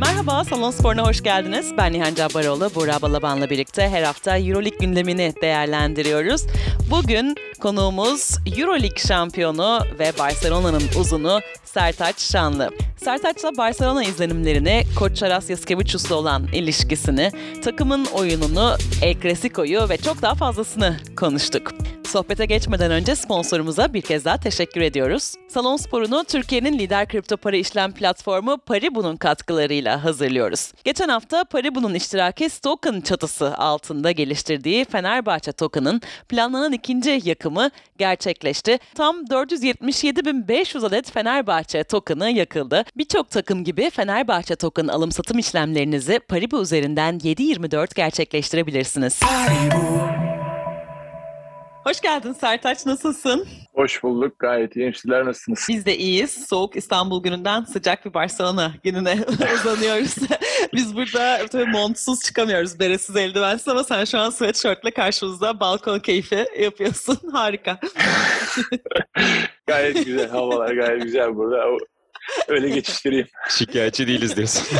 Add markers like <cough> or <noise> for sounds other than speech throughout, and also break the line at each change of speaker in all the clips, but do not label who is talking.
Merhaba, Salon Spor'una hoş geldiniz. Ben Nihan Cabbaroğlu, Buğra Balaban'la birlikte her hafta Euroleague gündemini değerlendiriyoruz. Bugün konuğumuz Euroleague şampiyonu ve Barcelona'nın uzunu Sertaç Şanlı. Sertaç'la Barcelona izlenimlerini, Koç Charas Yaskevicius'la olan ilişkisini, takımın oyununu, El Clasico'yu ve çok daha fazlasını konuştuk. Sohbete geçmeden önce sponsorumuza bir kez daha teşekkür ediyoruz. Salon Spor'unu Türkiye'nin lider kripto para işlem platformu Paribu'nun katkılarıyla hazırlıyoruz. Geçen hafta Paribu'nun iştiraki Token çatısı altında geliştirdiği Fenerbahçe Token'ın planlanan ikinci yakımı gerçekleşti. Tam 477.500 adet Fenerbahçe Token'ı yakıldı. Birçok takım gibi Fenerbahçe Token alım satım işlemlerinizi Paribu üzerinden 7/24 gerçekleştirebilirsiniz. Paribu. Hoş geldin Sertaç, nasılsın?
Hoş bulduk, gayet iyiyim. Sizler nasılsınız?
Biz de iyiyiz. Soğuk İstanbul gününden sıcak bir Barcelona gününe <laughs> uzanıyoruz. <laughs> Biz burada tabii montsuz çıkamıyoruz, beresiz, eldivensiz ama sen şu an sweatshirtle karşımızda balkon keyfi yapıyorsun. <laughs> Harika.
gayet güzel, havalar gayet güzel burada. Öyle geçiştireyim. <laughs>
Şikayetçi değiliz diyorsun.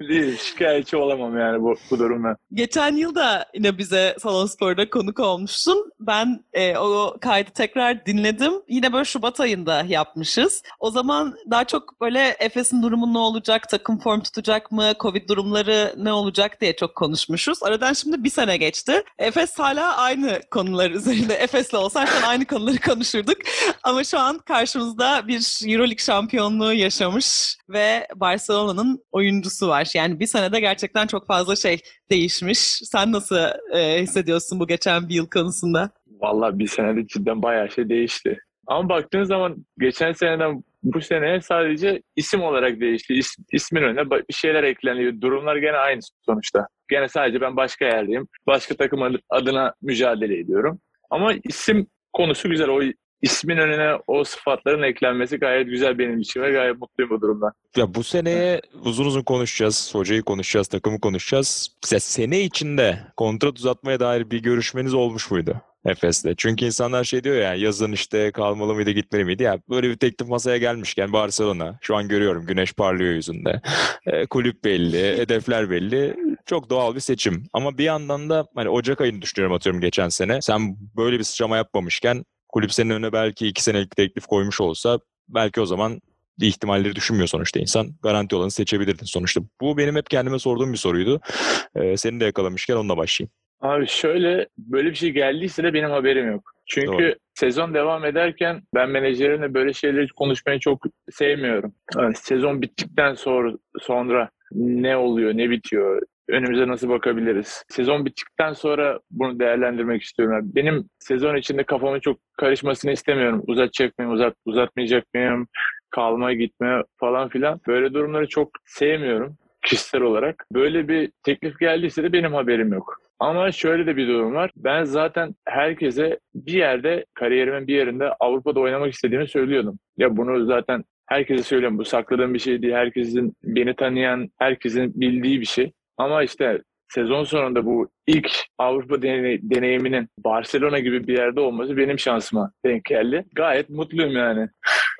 <laughs>
Değil, şikayetçi olamam yani bu, bu durumda.
Geçen yıl da yine bize Salon Spor'da konuk olmuşsun. Ben e, o kaydı tekrar dinledim. Yine böyle Şubat ayında yapmışız. O zaman daha çok böyle Efes'in durumu ne olacak, takım form tutacak mı, Covid durumları ne olacak diye çok konuşmuşuz. Aradan şimdi bir sene geçti. Efes hala aynı konular üzerinde. Efes'le olsaydı aynı konuları konuşurduk. Ama şu an karşımızda bir Euroleague şampiyonluğu şampiyonluğu yaşamış ve Barcelona'nın oyuncusu var. Yani bir senede gerçekten çok fazla şey değişmiş. Sen nasıl e, hissediyorsun bu geçen bir yıl konusunda?
Vallahi bir senede cidden bayağı şey değişti. Ama baktığın zaman geçen seneden bu seneye sadece isim olarak değişti. İs, ismin önüne bir şeyler ekleniyor. Durumlar gene aynı sonuçta. Gene sadece ben başka yerdeyim. Başka takım adına mücadele ediyorum. Ama isim konusu güzel. O ismin önüne o sıfatların eklenmesi gayet güzel benim için ve gayet mutluyum bu durumdan.
Ya bu seneye uzun uzun konuşacağız. Hocayı konuşacağız, takımı konuşacağız. Mesela sene içinde kontrat uzatmaya dair bir görüşmeniz olmuş muydu? Efes'te. Çünkü insanlar şey diyor ya yazın işte kalmalı mıydı gitmeli miydi? Ya böyle bir teklif masaya gelmişken Barcelona şu an görüyorum güneş parlıyor yüzünde. E, kulüp belli, hedefler belli. Çok doğal bir seçim. Ama bir yandan da hani Ocak ayını düşünüyorum atıyorum geçen sene. Sen böyle bir sıçrama yapmamışken kulüp senin önüne belki iki senelik teklif koymuş olsa belki o zaman ihtimalleri düşünmüyor sonuçta insan. Garanti olanı seçebilirdin sonuçta. Bu benim hep kendime sorduğum bir soruydu. Ee, seni de yakalamışken onunla başlayayım.
Abi şöyle böyle bir şey geldiyse de benim haberim yok. Çünkü Doğru. sezon devam ederken ben menajerimle böyle şeyleri konuşmayı çok sevmiyorum. Yani sezon bittikten sonra sonra ne oluyor, ne bitiyor, önümüze nasıl bakabiliriz? Sezon bittikten sonra bunu değerlendirmek istiyorum. Benim sezon içinde kafamı çok karışmasını istemiyorum. Uzatacak mıyım, uzat, uzatmayacak mıyım, kalma gitme falan filan. Böyle durumları çok sevmiyorum kişisel olarak. Böyle bir teklif geldiyse de benim haberim yok. Ama şöyle de bir durum var. Ben zaten herkese bir yerde, kariyerimin bir yerinde Avrupa'da oynamak istediğimi söylüyordum. Ya bunu zaten herkese söylüyorum. Bu sakladığım bir şey değil. Herkesin beni tanıyan, herkesin bildiği bir şey. Ama işte sezon sonunda bu ilk Avrupa deneyiminin Barcelona gibi bir yerde olması benim şansıma denk geldi. Gayet mutluyum yani.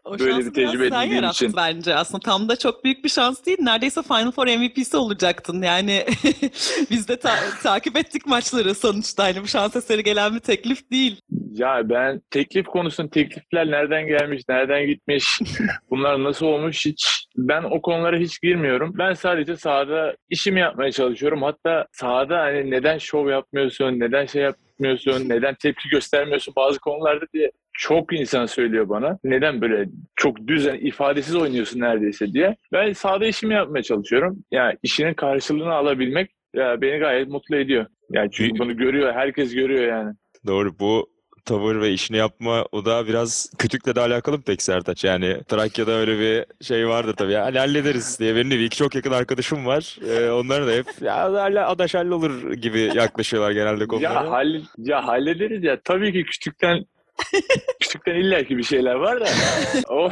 O Böyle bir tecrübe edindiğim için. bence. Aslında tam da çok büyük bir şans değil. Neredeyse Final Four MVP'si olacaktın. Yani <laughs> biz de ta- takip ettik maçları sonuçta. Hani bu şans eseri gelen bir teklif değil.
Ya ben teklif konusunda teklifler nereden gelmiş, nereden gitmiş, <laughs> bunlar nasıl olmuş hiç ben o konulara hiç girmiyorum. Ben sadece sahada işimi yapmaya çalışıyorum. Hatta sahada hani neden şov yapmıyorsun, neden şey yapmıyorsun, neden tepki göstermiyorsun bazı konularda diye çok insan söylüyor bana. Neden böyle çok düz, yani ifadesiz oynuyorsun neredeyse diye. Ben sahada işimi yapmaya çalışıyorum. Yani işinin karşılığını alabilmek ya beni gayet mutlu ediyor. Yani çünkü bunu görüyor, herkes görüyor yani.
Doğru bu tavır ve işini yapma o da biraz kütükle de alakalı mı pek Sertaç? Yani Trakya'da öyle bir şey vardı tabii. Yani hallederiz diye benim de bir iki çok yakın arkadaşım var. Ee, onlar da hep ya adaş hallolur gibi yaklaşıyorlar genelde konulara.
Ya, hall ya hallederiz ya. Tabii ki küçükten Küçükten illaki bir şeyler var da o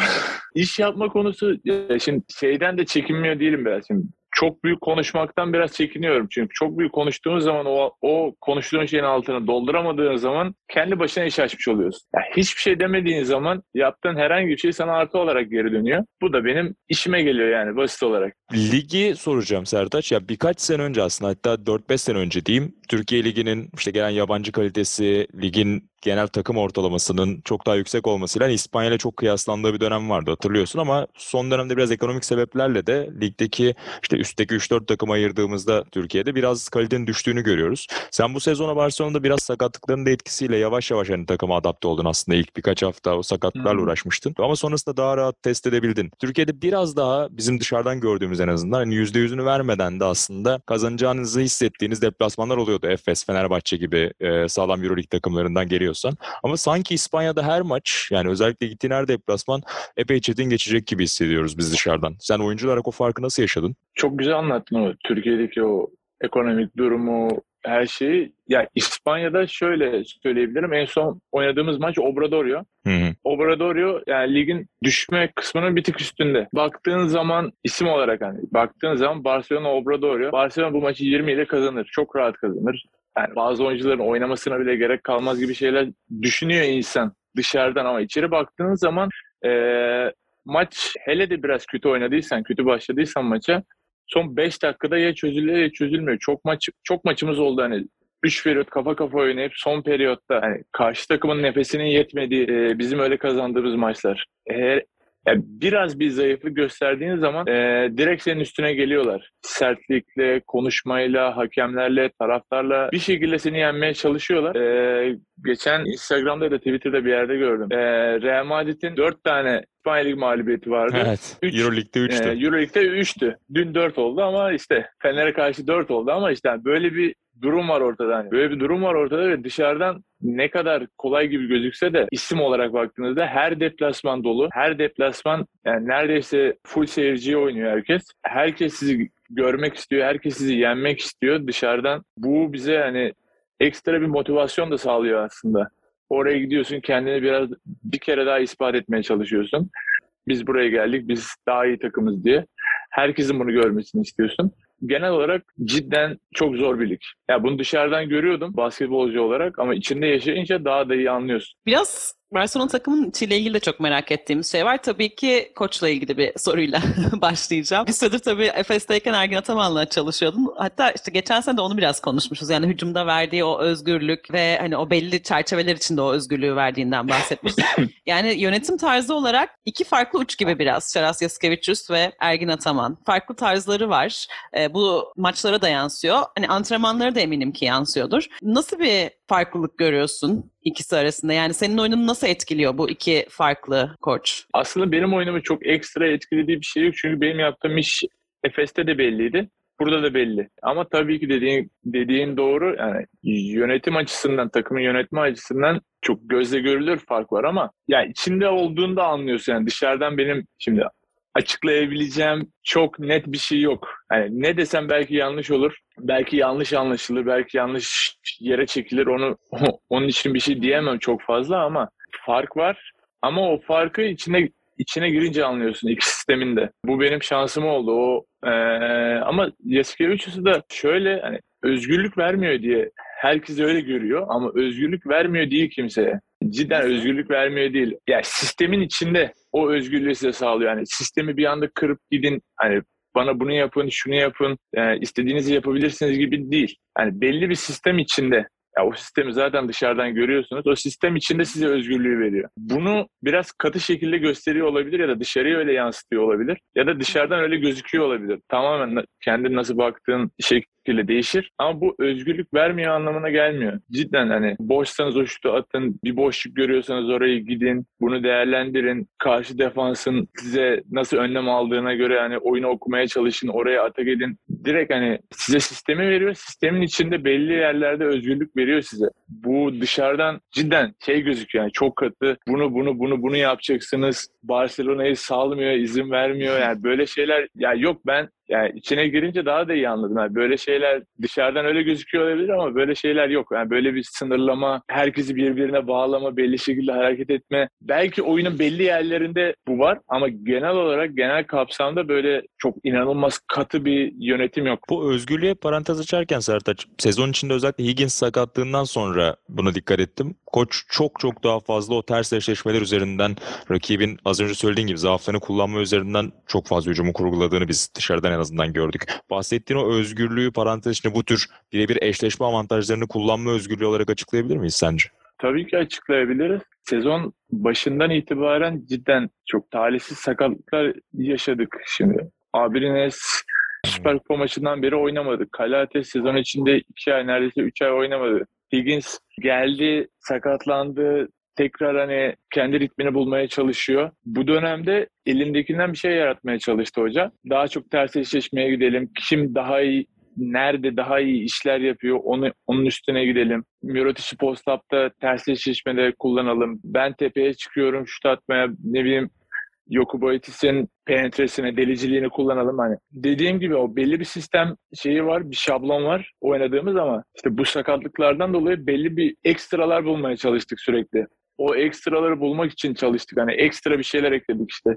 iş yapma konusu şimdi şeyden de çekinmiyor değilim biraz. Şimdi çok büyük konuşmaktan biraz çekiniyorum. Çünkü çok büyük konuştuğumuz zaman o, o konuştuğun şeyin altını dolduramadığın zaman kendi başına iş açmış oluyorsun. Yani hiçbir şey demediğin zaman yaptığın herhangi bir şey sana artı olarak geri dönüyor. Bu da benim işime geliyor yani basit olarak.
Ligi soracağım Sertaç. Ya birkaç sene önce aslında hatta 4-5 sene önce diyeyim. Türkiye Ligi'nin işte gelen yabancı kalitesi, ligin genel takım ortalamasının çok daha yüksek olmasıyla hani İspanya ile çok kıyaslandığı bir dönem vardı hatırlıyorsun ama son dönemde biraz ekonomik sebeplerle de ligdeki işte üstteki 3-4 takım ayırdığımızda Türkiye'de biraz kalitenin düştüğünü görüyoruz. Sen bu sezona Barcelona'da biraz sakatlıkların da etkisiyle yavaş yavaş hani takıma adapte oldun aslında ilk birkaç hafta o sakatlıklarla hmm. uğraşmıştın ama sonrasında daha rahat test edebildin. Türkiye'de biraz daha bizim dışarıdan gördüğümüz en azından hani %100'ünü vermeden de aslında kazanacağınızı hissettiğiniz deplasmanlar oluyordu. Efes, Fenerbahçe gibi e, sağlam Euroleague takımlarından geliyor biliyorsan. Ama sanki İspanya'da her maç yani özellikle gittiğin her deplasman epey çetin geçecek gibi hissediyoruz biz dışarıdan. Sen oyuncu olarak o farkı nasıl yaşadın?
Çok güzel anlattın o Türkiye'deki o ekonomik durumu, her şeyi. Ya İspanya'da şöyle söyleyebilirim. En son oynadığımız maç Obradorio. Hı hı. Obradorio yani ligin düşme kısmının bir tık üstünde. Baktığın zaman isim olarak hani baktığın zaman Barcelona Obradorio. Barcelona bu maçı 20 ile kazanır. Çok rahat kazanır. Yani bazı oyuncuların oynamasına bile gerek kalmaz gibi şeyler düşünüyor insan dışarıdan ama içeri baktığınız zaman e, maç hele de biraz kötü oynadıysan, kötü başladıysan maça son 5 dakikada ya çözülüyor ya çözülmüyor. Çok maç çok maçımız oldu hani 3 periyot kafa kafa oynayıp son periyotta hani karşı takımın nefesinin yetmediği e, bizim öyle kazandığımız maçlar. Eğer yani biraz bir zayıflık gösterdiğin zaman e, direkt senin üstüne geliyorlar. Sertlikle, konuşmayla, hakemlerle, taraftarla bir şekilde seni yenmeye çalışıyorlar. E, geçen Instagram'da ya da Twitter'da bir yerde gördüm. E, Real Madrid'in 4 tane İspanya Lig mağlubiyeti vardı.
Evet. Üç, Euroleague'de 3'tü.
E, Euroleague'de 3'tü. Dün 4 oldu ama işte Fener'e karşı 4 oldu ama işte böyle bir durum var ortada. Yani böyle bir durum var ortada ve dışarıdan ne kadar kolay gibi gözükse de isim olarak baktığınızda her deplasman dolu. Her deplasman yani neredeyse full seyirciye oynuyor herkes. Herkes sizi görmek istiyor. Herkes sizi yenmek istiyor dışarıdan. Bu bize hani ekstra bir motivasyon da sağlıyor aslında. Oraya gidiyorsun kendini biraz bir kere daha ispat etmeye çalışıyorsun. Biz buraya geldik, biz daha iyi takımız diye. Herkesin bunu görmesini istiyorsun genel olarak cidden çok zor bir lig. Ya yani bunu dışarıdan görüyordum basketbolcu olarak ama içinde yaşayınca daha da iyi anlıyorsun.
Biraz Barcelona takımının içiyle ilgili de çok merak ettiğimiz şey var. Tabii ki koçla ilgili bir soruyla <laughs> başlayacağım. Bir süredir tabii Efes'teyken Ergin Ataman'la çalışıyordum. Hatta işte geçen sene de onu biraz konuşmuşuz. Yani hücumda verdiği o özgürlük ve hani o belli çerçeveler içinde o özgürlüğü verdiğinden bahsetmiştik. <laughs> yani yönetim tarzı olarak iki farklı uç gibi biraz. Şaras Yaskevicius ve Ergin Ataman. Farklı tarzları var. E, bu maçlara da yansıyor. Hani antrenmanlara da eminim ki yansıyordur. Nasıl bir farklılık görüyorsun ikisi arasında? Yani senin oyununu nasıl etkiliyor bu iki farklı koç?
Aslında benim oyunumu çok ekstra etkilediği bir şey yok. Çünkü benim yaptığım iş Efes'te de belliydi. Burada da belli. Ama tabii ki dediğin, dediğin doğru. Yani yönetim açısından, takımın yönetme açısından çok gözle görülür fark var ama ya içinde olduğunda anlıyorsun. Yani dışarıdan benim şimdi açıklayabileceğim çok net bir şey yok. Yani ne desem belki yanlış olur. Belki yanlış anlaşılır, belki yanlış yere çekilir. Onu <laughs> onun için bir şey diyemem çok fazla ama fark var. Ama o farkı içine içine girince anlıyorsun iki <laughs> sistemin de. Bu benim şansım oldu. O ee, ama Yasikevicius'u da şöyle hani özgürlük vermiyor diye herkes öyle görüyor ama özgürlük vermiyor değil kimseye. Cidden özgürlük vermiyor değil. Yani sistemin içinde o özgürlüğü size sağlıyor. Yani sistemi bir anda kırıp gidin hani bana bunu yapın, şunu yapın, e, istediğinizi yapabilirsiniz gibi değil. Yani belli bir sistem içinde ya o sistemi zaten dışarıdan görüyorsunuz. O sistem içinde size özgürlüğü veriyor. Bunu biraz katı şekilde gösteriyor olabilir ya da dışarıya öyle yansıtıyor olabilir. Ya da dışarıdan öyle gözüküyor olabilir. Tamamen kendin nasıl baktığın şekilde değişir. Ama bu özgürlük vermiyor anlamına gelmiyor. Cidden hani boşsanız o şutu atın, bir boşluk görüyorsanız oraya gidin, bunu değerlendirin. Karşı defansın size nasıl önlem aldığına göre hani oyunu okumaya çalışın, oraya atak edin. Direkt hani size sistemi veriyor. Sistemin içinde belli yerlerde özgürlük veriyor size. Bu dışarıdan cidden şey gözüküyor yani çok katı. Bunu bunu bunu bunu yapacaksınız. Barcelona'yı salmıyor, izin vermiyor. Yani böyle şeyler ya yok ben Yani içine girince daha da iyi anladım. Yani böyle şeyler dışarıdan öyle gözüküyor olabilir ama böyle şeyler yok. Yani böyle bir sınırlama, herkesi birbirine bağlama, belli şekilde hareket etme. Belki oyunun belli yerlerinde bu var ama genel olarak genel kapsamda böyle çok inanılmaz katı bir yönetim yok.
Bu özgürlüğe parantez açarken Sertaç, sezon içinde özellikle Higgins sakatlığından sonra buna dikkat ettim. Koç çok çok daha fazla o ters eşleşmeler üzerinden rakibin az önce söylediğin gibi zaaflarını kullanma üzerinden çok fazla hücumu kurguladığını biz dışarıdan azından gördük. Bahsettiğin o özgürlüğü parantez içinde bu tür birebir eşleşme avantajlarını kullanma özgürlüğü olarak açıklayabilir miyiz sence?
Tabii ki açıklayabiliriz. Sezon başından itibaren cidden çok talihsiz sakatlıklar yaşadık şimdi. Abirines Süper Kupa maçından beri oynamadı. Kalates sezon içinde 2 ay neredeyse 3 ay oynamadı. Higgins geldi, sakatlandı, tekrar hani kendi ritmini bulmaya çalışıyor. Bu dönemde elindekinden bir şey yaratmaya çalıştı hoca. Daha çok ters eşleşmeye gidelim. Kim daha iyi nerede daha iyi işler yapıyor onu onun üstüne gidelim. Mirotic'i post-up'ta ters eşleşmede kullanalım. Ben tepeye çıkıyorum şut atmaya ne bileyim Yokuboitis'in penetresine, deliciliğini kullanalım. Hani dediğim gibi o belli bir sistem şeyi var, bir şablon var oynadığımız ama işte bu sakatlıklardan dolayı belli bir ekstralar bulmaya çalıştık sürekli. O ekstraları bulmak için çalıştık. Hani ekstra bir şeyler ekledik işte.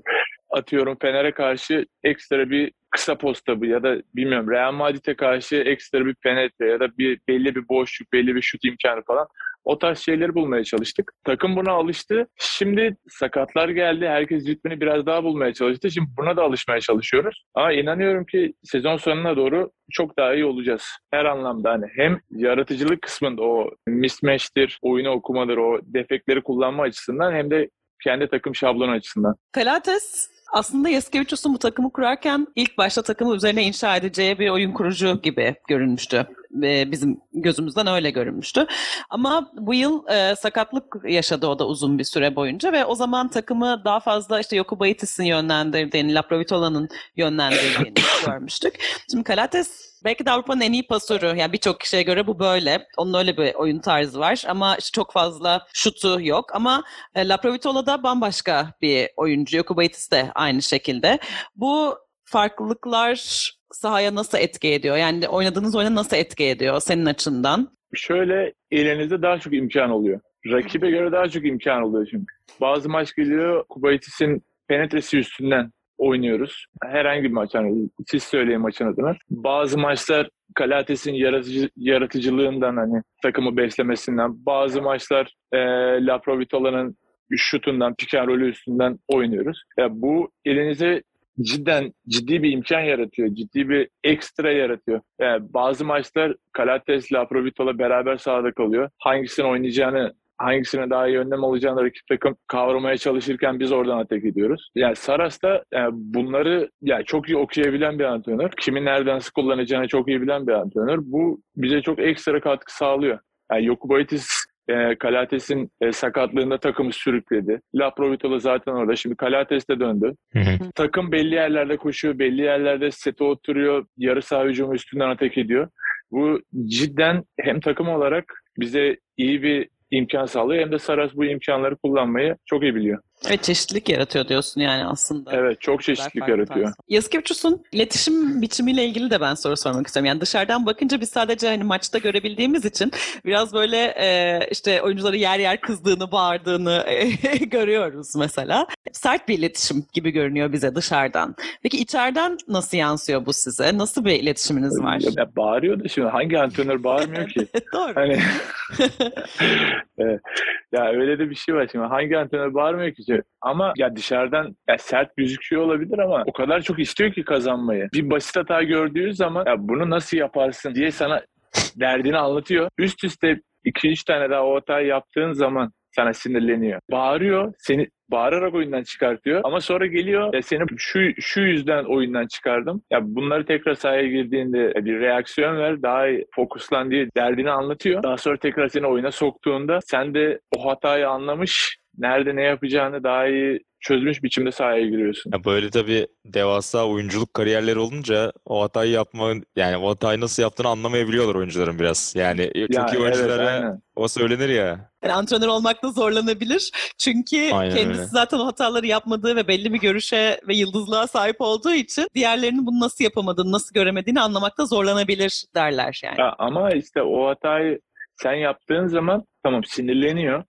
Atıyorum Fener'e karşı ekstra bir kısa posta bu ya da bilmiyorum Real Madrid'e karşı ekstra bir penetre ya da bir belli bir boşluk, belli bir şut imkanı falan. O tarz şeyleri bulmaya çalıştık. Takım buna alıştı. Şimdi sakatlar geldi. Herkes ritmini biraz daha bulmaya çalıştı. Şimdi buna da alışmaya çalışıyoruz. Ama inanıyorum ki sezon sonuna doğru çok daha iyi olacağız. Her anlamda hani hem yaratıcılık kısmında o mismatch'tir, oyunu okumadır, o defekleri kullanma açısından hem de kendi takım şablonu açısından.
Pilates aslında Yaskevicius'un bu takımı kurarken ilk başta takımı üzerine inşa edeceği bir oyun kurucu gibi görünmüştü. Bizim gözümüzden öyle görünmüştü. Ama bu yıl e, sakatlık yaşadı o da uzun bir süre boyunca ve o zaman takımı daha fazla işte Yokubaitis'in yönlendirdiğini, Laprovitola'nın yönlendirdiğini <coughs> görmüştük. Şimdi Kalates belki de Avrupa'nın en iyi pasörü. Yani birçok kişiye göre bu böyle. Onun öyle bir oyun tarzı var ama işte çok fazla şutu yok. Ama e, Laprovitola da bambaşka bir oyuncu. Yokubaitis de aynı şekilde. Bu farklılıklar sahaya nasıl etki ediyor? Yani oynadığınız oyuna nasıl etki ediyor senin açından?
Şöyle elinizde daha çok imkan oluyor. Rakibe göre daha çok imkan oluyor şimdi. Bazı maç geliyor Kubaitis'in penetresi üstünden oynuyoruz. Herhangi bir maç hani siz söyleyin maçın adını. Bazı maçlar Kalates'in yaratıcı, yaratıcılığından hani takımı beslemesinden, bazı maçlar e, La Provitola'nın şutundan, piken rolü üstünden oynuyoruz. Ya bu elinize cidden ciddi bir imkan yaratıyor. Ciddi bir ekstra yaratıyor. Yani bazı maçlar Kalates, La Provitola beraber sahada kalıyor. Hangisini oynayacağını hangisine daha iyi önlem alacağını rakip takım kavramaya çalışırken biz oradan atak ediyoruz. Yani Saras da yani bunları yani çok iyi okuyabilen bir antrenör. Kimi nereden kullanacağını çok iyi bilen bir antrenör. Bu bize çok ekstra katkı sağlıyor. Yani Yokubaitis e, Kalates'in e, sakatlığında takımı sürükledi. La Provitola zaten orada. Şimdi Kalates de döndü. Hı hı. Takım belli yerlerde koşuyor, belli yerlerde sete oturuyor, yarı saha hücumu üstünden atak ediyor. Bu cidden hem takım olarak bize iyi bir imkan sağlıyor hem de Saras bu imkanları kullanmayı çok iyi biliyor.
Evet çeşitlilik yaratıyor diyorsun yani aslında.
Evet çok çeşitlilik yaratıyor.
Yaskevicius'un iletişim biçimiyle ilgili de ben soru sormak istiyorum. Yani dışarıdan bakınca biz sadece hani maçta görebildiğimiz için biraz böyle e, işte oyuncuları yer yer kızdığını, bağırdığını e, <laughs> görüyoruz mesela. Sert bir iletişim gibi görünüyor bize dışarıdan. Peki içeriden nasıl yansıyor bu size? Nasıl bir iletişiminiz var?
Ya, bağırıyor da şimdi hangi antrenör bağırmıyor ki? <laughs>
Doğru.
Hani. <laughs> Ya öyle de bir şey var şimdi. Hangi antrenör bağırmıyor ki? Ama ya dışarıdan ya sert gözüküyor olabilir ama o kadar çok istiyor ki kazanmayı. Bir basit hata gördüğü zaman ya bunu nasıl yaparsın diye sana derdini anlatıyor. Üst üste 2-3 tane daha o hatayı yaptığın zaman sana sinirleniyor. Bağırıyor, seni bağırarak oyundan çıkartıyor ama sonra geliyor ya seni şu şu yüzden oyundan çıkardım. Ya bunları tekrar sahaya girdiğinde bir reaksiyon ver, daha fokuslan diye derdini anlatıyor. Daha sonra tekrar seni oyuna soktuğunda sen de o hatayı anlamış nerede ne yapacağını daha iyi çözmüş biçimde sahaya giriyorsun.
Ya böyle tabii devasa oyunculuk kariyerleri olunca o hatayı yapma yani o hatayı nasıl yaptığını anlamayabiliyorlar oyuncuların biraz. Yani çok iyi oyunculara evet, o söylenir ya.
Yani antrenör olmakta zorlanabilir. Çünkü aynen kendisi öyle. zaten o hataları yapmadığı ve belli bir görüşe ve yıldızlığa sahip olduğu için diğerlerinin bunu nasıl yapamadığını, nasıl göremediğini anlamakta zorlanabilir derler yani.
Ya ama işte o hatayı sen yaptığın zaman tamam sinirleniyor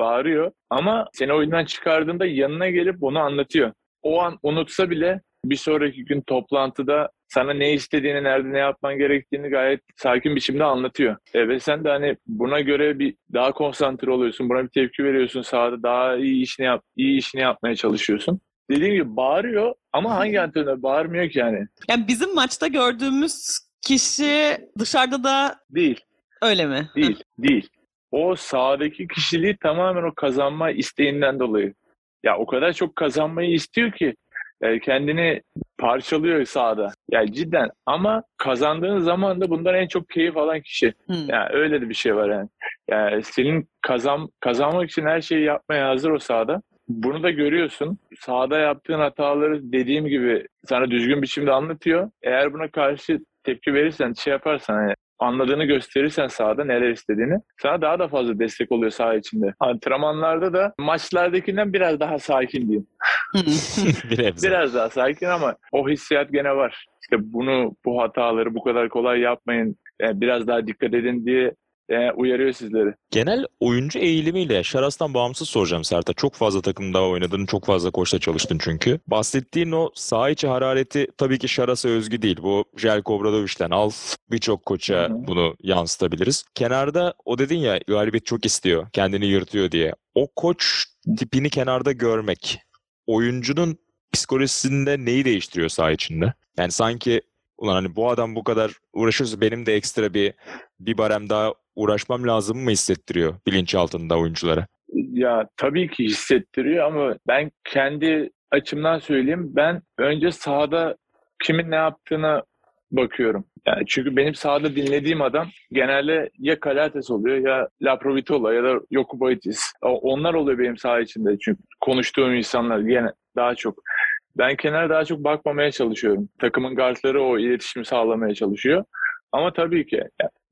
bağırıyor ama seni oyundan çıkardığında yanına gelip onu anlatıyor. O an unutsa bile bir sonraki gün toplantıda sana ne istediğini, nerede ne yapman gerektiğini gayet sakin biçimde anlatıyor. E, ve sen de hani buna göre bir daha konsantre oluyorsun, buna bir tepki veriyorsun, sahada daha iyi işini yap, iyi işini yapmaya çalışıyorsun. Dediğim gibi bağırıyor ama hangi antrenör bağırmıyor ki yani?
Yani bizim maçta gördüğümüz kişi dışarıda da
değil.
Öyle mi?
Değil, değil o sahadaki kişiliği tamamen o kazanma isteğinden dolayı. Ya o kadar çok kazanmayı istiyor ki yani kendini parçalıyor sahada. Yani cidden ama kazandığın zaman da bundan en çok keyif alan kişi. Hmm. Yani öyle de bir şey var yani. Yani senin kazan kazanmak için her şeyi yapmaya hazır o sahada. Bunu da görüyorsun. Sahada yaptığın hataları dediğim gibi sana düzgün biçimde anlatıyor. Eğer buna karşı tepki verirsen, şey yaparsan, yani anladığını gösterirsen sahada neler istediğini sana daha da fazla destek oluyor saha içinde. Antrenmanlarda da maçlardakinden biraz daha sakin diyeyim. <laughs> biraz daha sakin ama o hissiyat gene var. İşte bunu bu hataları bu kadar kolay yapmayın. Yani biraz daha dikkat edin diye e, uyarıyor sizleri.
Genel oyuncu eğilimiyle Şaras'tan bağımsız soracağım Serta. Çok fazla takımda oynadın, çok fazla koçla çalıştın çünkü. Bahsettiğin o saha içi harareti tabii ki Şaras'a özgü değil. Bu Jelko Obradovic'den al birçok koça Hı-hı. bunu yansıtabiliriz. Kenarda o dedin ya galibiyet çok istiyor, kendini yırtıyor diye. O koç tipini kenarda görmek oyuncunun psikolojisinde neyi değiştiriyor saha içinde? Yani sanki ulan hani bu adam bu kadar uğraşırsa benim de ekstra bir bir barem daha uğraşmam lazım mı hissettiriyor bilinçaltında oyunculara?
Ya tabii ki hissettiriyor ama ben kendi açımdan söyleyeyim. Ben önce sahada kimin ne yaptığına bakıyorum. Yani çünkü benim sahada dinlediğim adam genelde ya Kalates oluyor ya Laprovitola ya da Yokubaitis. Onlar oluyor benim saha içinde çünkü konuştuğum insanlar gene daha çok. Ben kenara daha çok bakmamaya çalışıyorum. Takımın guardları o iletişimi sağlamaya çalışıyor. Ama tabii ki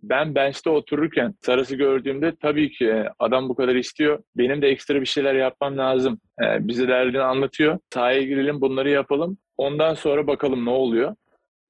ben bench'te otururken Saras'ı gördüğümde tabii ki adam bu kadar istiyor. Benim de ekstra bir şeyler yapmam lazım. Ee, bize derdini anlatıyor. Sahaya girelim bunları yapalım. Ondan sonra bakalım ne oluyor.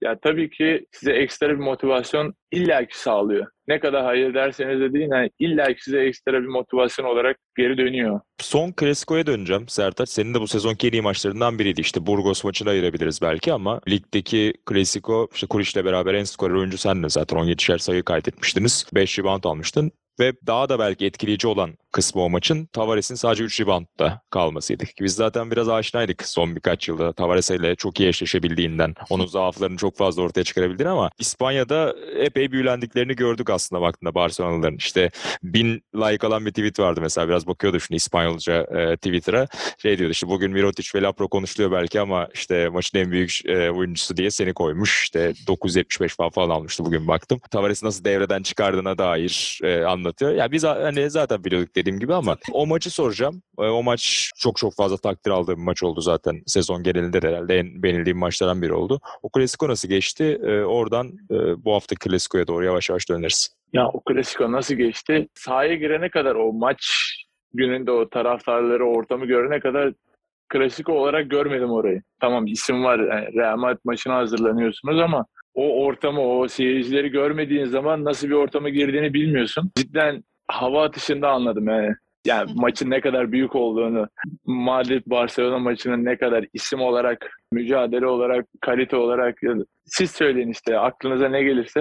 Ya tabii ki size ekstra bir motivasyon illaki sağlıyor. Ne kadar hayır derseniz de deyin yani illaki size ekstra bir motivasyon olarak geri dönüyor.
Son Klasiko'ya döneceğim Sertaç. Senin de bu sezonki en iyi maçlarından biriydi. İşte Burgos maçını ayırabiliriz belki ama ligdeki Klasiko işte Kuriş'le beraber en skorer oyuncu sendin zaten 17'şer sayı kaydetmiştiniz. 5 rebound almıştın. Ve daha da belki etkileyici olan kısmı o maçın Tavares'in sadece 3 reboundda kalmasıydı. Biz zaten biraz aşinaydık son birkaç yılda Tavares ile çok iyi eşleşebildiğinden, onun zaaflarını çok fazla ortaya çıkarabildiğini ama İspanya'da epey büyülendiklerini gördük aslında vaktinde Barcelona'ların. İşte bin like alan bir tweet vardı mesela biraz bakıyordu şimdi İspanyolca e, Twitter'a. Şey diyordu işte bugün Mirotic ve Lapro konuşuluyor belki ama işte maçın en büyük e, oyuncusu diye seni koymuş. İşte 975 falan almıştı bugün baktım. Tavares'i nasıl devreden çıkardığına dair e, anlatıyor. Ya yani biz hani zaten biliyorduk dediğim gibi ama o maçı soracağım. E, o maç çok çok fazla takdir aldığım bir maç oldu zaten. Sezon genelinde de herhalde en beğenildiğim maçlardan biri oldu. O Klasiko nasıl geçti? E, oradan e, bu hafta Klasiko'ya doğru yavaş yavaş döneriz.
Ya o Klasiko nasıl geçti? Sahaya girene kadar o maç gününde o taraftarları, ortamı görene kadar klasik olarak görmedim orayı. Tamam isim var. Yani Real Madrid maçına hazırlanıyorsunuz ama o ortamı, o seyircileri görmediğin zaman nasıl bir ortama girdiğini bilmiyorsun. Cidden hava atışında anladım yani. Yani maçın ne kadar büyük olduğunu, Madrid Barcelona maçının ne kadar isim olarak, mücadele olarak, kalite olarak siz söyleyin işte aklınıza ne gelirse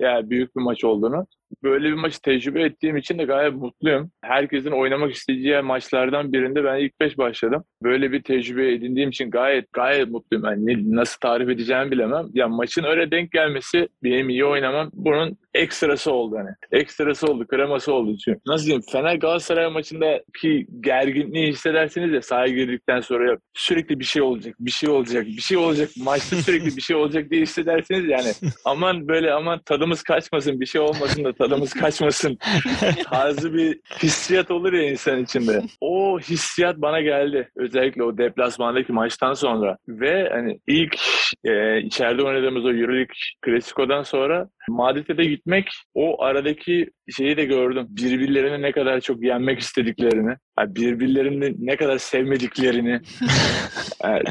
ya yani büyük bir maç olduğunu böyle bir maçı tecrübe ettiğim için de gayet mutluyum. Herkesin oynamak isteyeceği maçlardan birinde ben ilk beş başladım. Böyle bir tecrübe edindiğim için gayet gayet mutluyum. Yani nasıl tarif edeceğimi bilemem. Ya maçın öyle denk gelmesi benim iyi oynamam bunun ekstrası oldu hani. Ekstrası oldu, kreması oldu. Çünkü nasıl diyeyim Fener Galatasaray maçındaki gerginliği hissedersiniz ya sahaya girdikten sonra sürekli bir şey olacak, bir şey olacak olacak, bir şey olacak. Maçta sürekli bir şey olacak diye hissedersiniz yani. <laughs> Aman böyle aman tadımız kaçmasın, bir şey olmasın da tadımız kaçmasın <laughs> tarzı bir hissiyat olur ya insan içinde. O hissiyat bana geldi. Özellikle o deplasmandaki maçtan sonra. Ve hani ilk e, içeride oynadığımız o Euroleague Klasiko'dan sonra Madrid'e de gitmek o aradaki şeyi de gördüm. Birbirlerini ne kadar çok yenmek istediklerini, yani birbirlerini ne kadar sevmediklerini. <laughs> yani,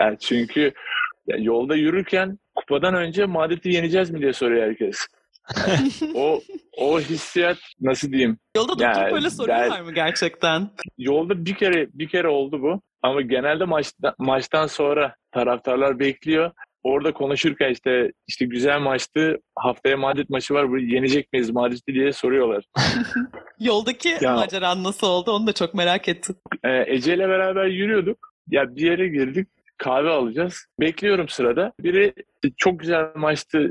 yani <laughs> çünkü yani yolda yürürken kupadan önce Madrid'i yeneceğiz mi diye soruyor herkes. <laughs> O o hissiyat nasıl diyeyim?
Yolda durup yani, böyle soruyorlar mı gerçekten?
Yolda bir kere bir kere oldu bu. Ama genelde maçta, maçtan sonra taraftarlar bekliyor orada konuşurken işte işte güzel maçtı. Haftaya Madrid maçı var. Bunu yenecek miyiz Madrid'i diye soruyorlar. <laughs>
Yoldaki ya, maceran nasıl oldu? Onu da çok merak ettim.
E, Ece ile beraber yürüyorduk. Ya bir yere girdik. Kahve alacağız. Bekliyorum sırada. Biri çok güzel maçtı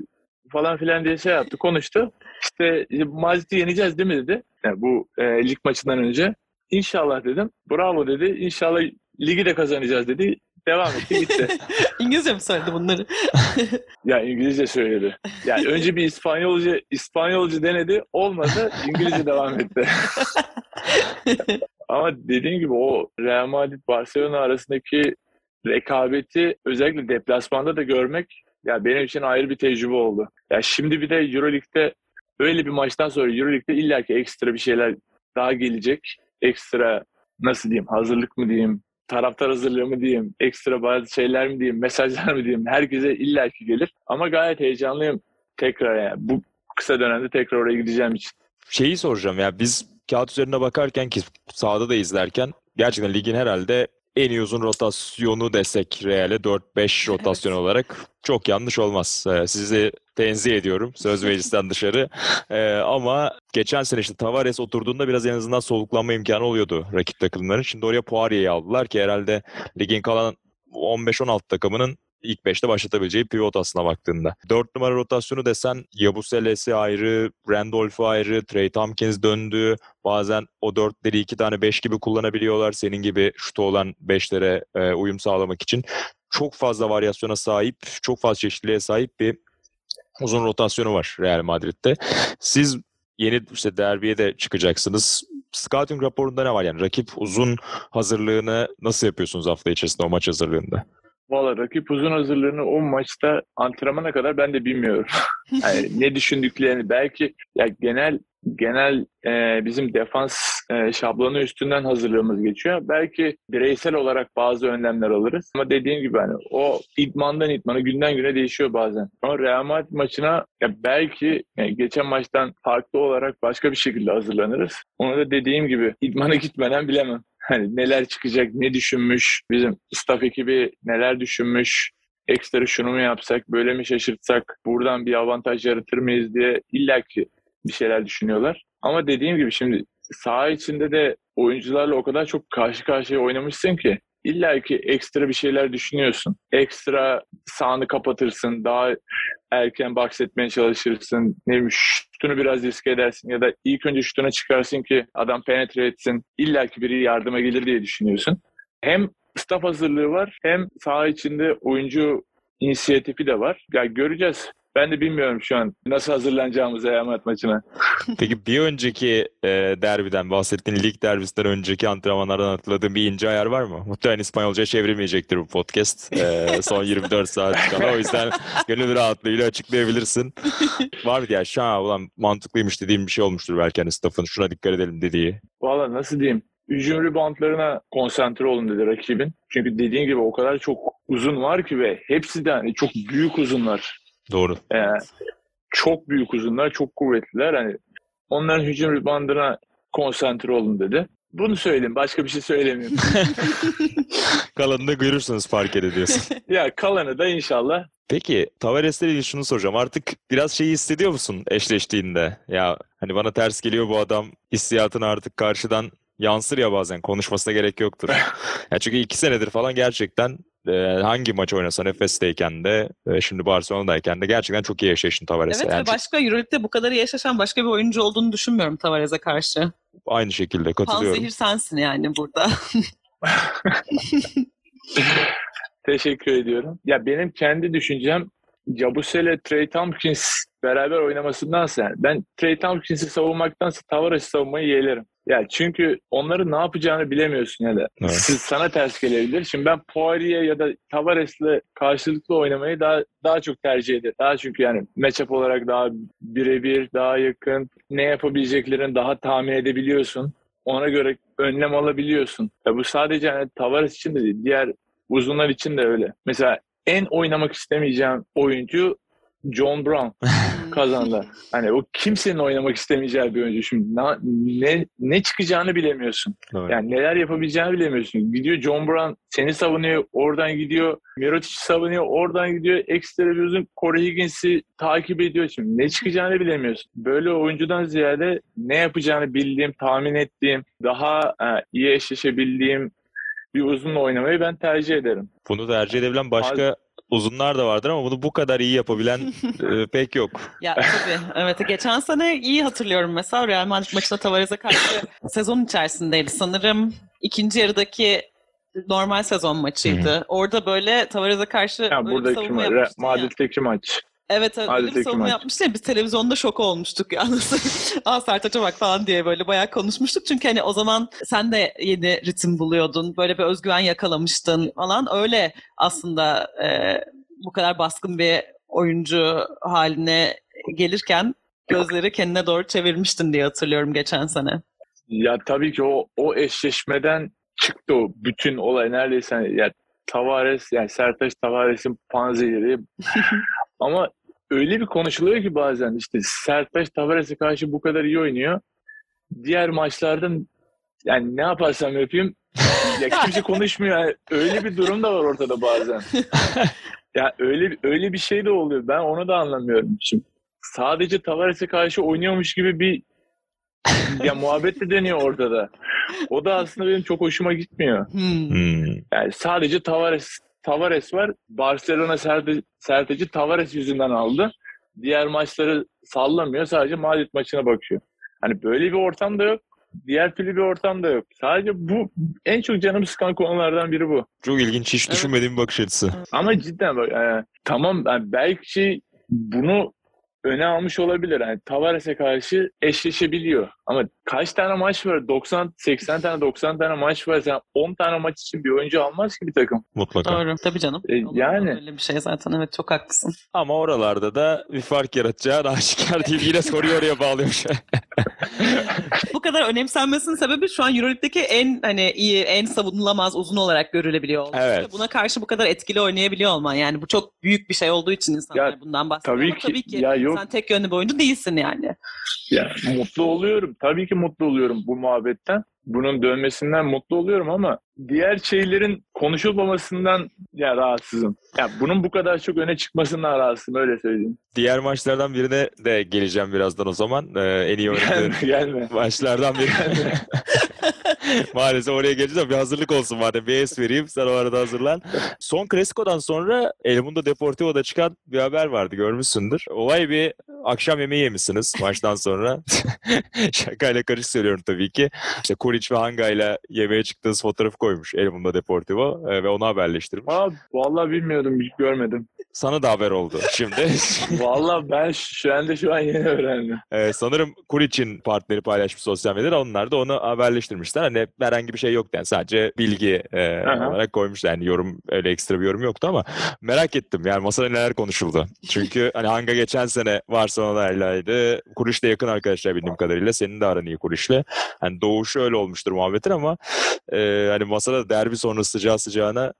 falan filan diye şey yaptı, konuştu. İşte Madrid'i yeneceğiz değil mi dedi. Yani bu e, lig maçından önce. İnşallah dedim. Bravo dedi. İnşallah ligi de kazanacağız dedi. Devam etti gitti. <laughs>
İngilizce mi söyledi bunları? <laughs>
ya İngilizce söyledi. Yani önce bir İspanyolca İspanyolca denedi. Olmadı. İngilizce <laughs> devam etti. Ama dediğim gibi o Real Madrid Barcelona arasındaki rekabeti özellikle deplasmanda da görmek ya benim için ayrı bir tecrübe oldu. Ya şimdi bir de EuroLeague'de öyle bir maçtan sonra EuroLeague'de illaki ekstra bir şeyler daha gelecek. Ekstra nasıl diyeyim hazırlık mı diyeyim taraftar hazırlığı mı diyeyim, ekstra bazı şeyler mi diyeyim, mesajlar mı diyeyim herkese illaki gelir. Ama gayet heyecanlıyım tekrar yani bu kısa dönemde tekrar oraya gideceğim için.
Şeyi soracağım ya biz kağıt üzerine bakarken ki sahada da izlerken gerçekten ligin herhalde en iyi uzun rotasyonu desek Real'e 4-5 rotasyon evet. olarak çok yanlış olmaz. Ee, sizi tenzih ediyorum söz <laughs> meclisten dışarı. Ee, ama geçen sene işte Tavares oturduğunda biraz en azından soluklanma imkanı oluyordu rakip takımların. Şimdi oraya Poirier'i aldılar ki herhalde ligin kalan 15-16 takımının ilk 5'te başlatabileceği pivot aslına baktığında. 4 numara rotasyonu desen Yabuseles'i ayrı, Randolph'u ayrı, Trey Tompkins döndü. Bazen o 4'leri 2 tane 5 gibi kullanabiliyorlar. Senin gibi şutu olan 5'lere e, uyum sağlamak için. Çok fazla varyasyona sahip, çok fazla çeşitliliğe sahip bir uzun rotasyonu var Real Madrid'de. Siz yeni işte derbiye de çıkacaksınız. Scouting raporunda ne var yani? Rakip uzun hazırlığını nasıl yapıyorsunuz hafta içerisinde o maç hazırlığında?
Valla rakip uzun hazırlığını o maçta antrenmana kadar ben de bilmiyorum. <laughs> yani ne düşündüklerini belki ya genel genel e, bizim defans e, şablonu üstünden hazırlığımız geçiyor. Belki bireysel olarak bazı önlemler alırız. Ama dediğim gibi hani o idmandan idmana günden güne değişiyor bazen. Ama Real Madrid maçına ya belki yani geçen maçtan farklı olarak başka bir şekilde hazırlanırız. Onu da dediğim gibi idmana gitmeden bilemem hani neler çıkacak, ne düşünmüş, bizim staff ekibi neler düşünmüş, ekstra şunu mu yapsak, böyle mi şaşırtsak, buradan bir avantaj yaratır mıyız diye illaki bir şeyler düşünüyorlar. Ama dediğim gibi şimdi saha içinde de oyuncularla o kadar çok karşı karşıya oynamışsın ki illa ki ekstra bir şeyler düşünüyorsun. Ekstra sağını kapatırsın, daha erken box etmeye çalışırsın. Ne bileyim şutunu biraz riske edersin ya da ilk önce şutuna çıkarsın ki adam penetre etsin. İlla ki biri yardıma gelir diye düşünüyorsun. Hem staff hazırlığı var hem saha içinde oyuncu inisiyatifi de var. Ya yani göreceğiz. Ben de bilmiyorum şu an nasıl hazırlanacağımızı Eyamet maçına. <laughs>
Peki bir önceki e, derbiden bahsettiğin lig derbisinden önceki antrenmanlardan hatırladığın bir ince ayar var mı? Muhtemelen İspanyolca çevrilmeyecektir bu podcast. E, son 24 saat kala. O yüzden <laughs> gönül rahatlığıyla açıklayabilirsin. var mı ya şu an ulan mantıklıymış dediğim bir şey olmuştur belki hani staff'ın şuna dikkat edelim dediği.
Valla nasıl diyeyim? hücum reboundlarına konsantre olun dedi rakibin. Çünkü dediğin gibi o kadar çok uzun var ki ve hepsi de hani çok büyük uzunlar.
Doğru.
Ee, çok büyük uzunlar, çok kuvvetliler. Hani onların hücum bandına konsantre olun dedi. Bunu söyleyeyim. Başka bir şey söylemiyorum. <laughs>
Kalanını da görürsünüz fark ediyorsun.
ya kalanı da inşallah.
Peki Tavares'le ilgili şunu soracağım. Artık biraz şeyi hissediyor musun eşleştiğinde? Ya hani bana ters geliyor bu adam hissiyatını artık karşıdan yansır ya bazen konuşmasına gerek yoktur. <laughs> ya çünkü iki senedir falan gerçekten e, hangi maç oynasan Efes'teyken de e, şimdi Barcelona'dayken de gerçekten çok iyi yaşayışın Tavares'e.
Evet yani ve başka Euroleague'de bu kadar iyi yaşaşan başka bir oyuncu olduğunu düşünmüyorum Tavares'e karşı.
Aynı şekilde katılıyorum.
Panzehir sensin yani burada. <laughs>
Teşekkür ediyorum. Ya benim kendi düşüncem Jabusele, Trey Tompkins beraber oynamasındansa yani ben Trey Tompkins'i savunmaktansa Tavares'i savunmayı yeğlerim. Ya çünkü onların ne yapacağını bilemiyorsun ya da.
Evet.
Siz sana ters gelebilir. Şimdi ben Poirier ya da Tavares'le karşılıklı oynamayı daha daha çok tercih ederim. Daha çünkü yani matchup olarak daha birebir, daha yakın. Ne yapabileceklerini daha tahmin edebiliyorsun. Ona göre önlem alabiliyorsun. Ya bu sadece yani Tavares için de değil. Diğer uzunlar için de öyle. Mesela en oynamak istemeyeceğim oyuncu John Brown kazandı. Hani o kimsenin oynamak istemeyeceği bir oyuncu. Şimdi na- ne, ne çıkacağını bilemiyorsun.
Doğru.
Yani neler yapabileceğini bilemiyorsun. Gidiyor John Brown seni savunuyor, oradan gidiyor. Mirotic savunuyor, oradan gidiyor. Ekstra uzun Corey Higgins'i takip ediyor. Şimdi ne çıkacağını bilemiyorsun. Böyle oyuncudan ziyade ne yapacağını bildiğim, tahmin ettiğim, daha e, iyi eşleşebildiğim bir uzunla oynamayı ben tercih ederim.
Bunu tercih edebilen başka uzunlar da vardır ama bunu bu kadar iyi yapabilen <laughs> e, pek yok.
Ya tabii. Evet. Geçen sene iyi hatırlıyorum mesela Real Madrid maçında Tavares'e karşı sezon içerisindeydi. Sanırım ikinci yarıdaki normal sezon maçıydı. Orada böyle Tavares'e karşı
Ya
böyle
buradaki
savunma.
Madrid'deki maç.
Evet evet öyle bir savunma
maç.
yapmıştı ya biz televizyonda şok olmuştuk yalnız. <laughs> Aa Sertaç'a bak falan diye böyle bayağı konuşmuştuk. Çünkü hani o zaman sen de yeni ritim buluyordun. Böyle bir özgüven yakalamıştın falan. Öyle aslında e, bu kadar baskın bir oyuncu haline gelirken gözleri kendine doğru çevirmiştin diye hatırlıyorum geçen sene.
Ya tabii ki o o eşleşmeden çıktı o bütün olay neredeyse hani ya Tavares yani Sertaç Tavares'in panzehiri <laughs> ama öyle bir konuşuluyor ki bazen işte Sertaç Tavares'e karşı bu kadar iyi oynuyor. Diğer maçlarda yani ne yaparsam yapayım ya kimse <laughs> konuşmuyor. Yani öyle bir durum da var ortada bazen. <laughs> ya öyle öyle bir şey de oluyor. Ben onu da anlamıyorum. Şimdi sadece Tavares'e karşı oynuyormuş gibi bir ya <laughs> muhabbet de dönüyor ortada. O da aslında benim çok hoşuma gitmiyor.
Hmm.
Hmm.
Yani sadece Tavares Tavares var. Barcelona Serte, Serteci Tavares yüzünden aldı. Diğer maçları sallamıyor. Sadece Madrid maçına bakıyor. Hani böyle bir ortam da yok. Diğer türlü bir ortam da yok. Sadece bu en çok canımı sıkan konulardan biri bu.
Çok ilginç. Hiç
Evet.
düşünmediğim bir bakış açısı.
Ama cidden bak e, tamam yani belki bunu öne almış olabilir. Yani Tavares'e karşı eşleşebiliyor. Ama kaç tane maç var? 90 80 tane 90 tane maç var. Sen 10 tane maç için bir oyuncu almaz ki bir takım.
Mutlaka.
Doğru. Tabii canım.
E, yani.
Öyle bir şey zaten. Evet çok haklısın.
Ama oralarda da bir fark yaratacağı aşikar değil. Yine soruyu oraya bağlıyormuş. <laughs>
Bu kadar önemsenmesinin sebebi şu an EuroLeague'deki en hani iyi, en savunulamaz uzun olarak görülebiliyor olması.
Evet.
Ve Buna karşı bu kadar etkili oynayabiliyor olman. Yani bu çok büyük bir şey olduğu için insanlar
Ya,
bundan bahsediyor.
tabii
Ama
ki.
tabii ki
Ya yok.
Sen tek yönlü bir oyuncu değilsin yani.
Ya mutlu oluyorum. Tabii ki mutlu oluyorum bu muhabbetten. Bunun dönmesinden mutlu oluyorum ama diğer şeylerin konuşulmamasından ya rahatsızım. Ya bunun bu kadar çok öne çıkmasından rahatsızım öyle söyleyeyim.
Diğer maçlardan birine de geleceğim birazdan o zaman. Ee, en iyi
Gelme
oynadığın
gelme.
maçlardan biri. <laughs> <laughs> Maalesef oraya geleceğiz ama bir hazırlık olsun madem. Bir es vereyim sen o arada hazırlan. Son Cresco'dan sonra El Mundo Deportivo'da çıkan bir haber vardı görmüşsündür. Olay bir akşam yemeği yemişsiniz maçtan sonra. <laughs> Şakayla karışık söylüyorum tabii ki. İşte Kuric ve Hanga ile yemeğe çıktığınız fotoğrafı koymuş El Mundo Deportivo e, ve onu haberleştirmiş.
Aa, vallahi bilmiyordum hiç görmedim.
Sana da haber oldu şimdi. <laughs>
Vallahi ben şu anda şu an yeni öğrendim.
Ee, sanırım Kuric'in partneri paylaşmış sosyal medyada. Onlar da onu haberleştirmişler. Hani herhangi bir şey yoktu yani sadece bilgi e,
Aha.
olarak koymuşlar. Yani yorum öyle ekstra bir yorum yoktu ama merak ettim. Yani masada neler konuşuldu. Çünkü <laughs> hani Hanga geçen sene Barcelona'ylaydı. Kuric'le yakın arkadaşlar bildiğim kadarıyla. Senin de aran iyi Kuric'le. Hani doğuşu öyle olmuştur muhabbetin ama e, hani masada derbi sonrası sıcağı sıcağına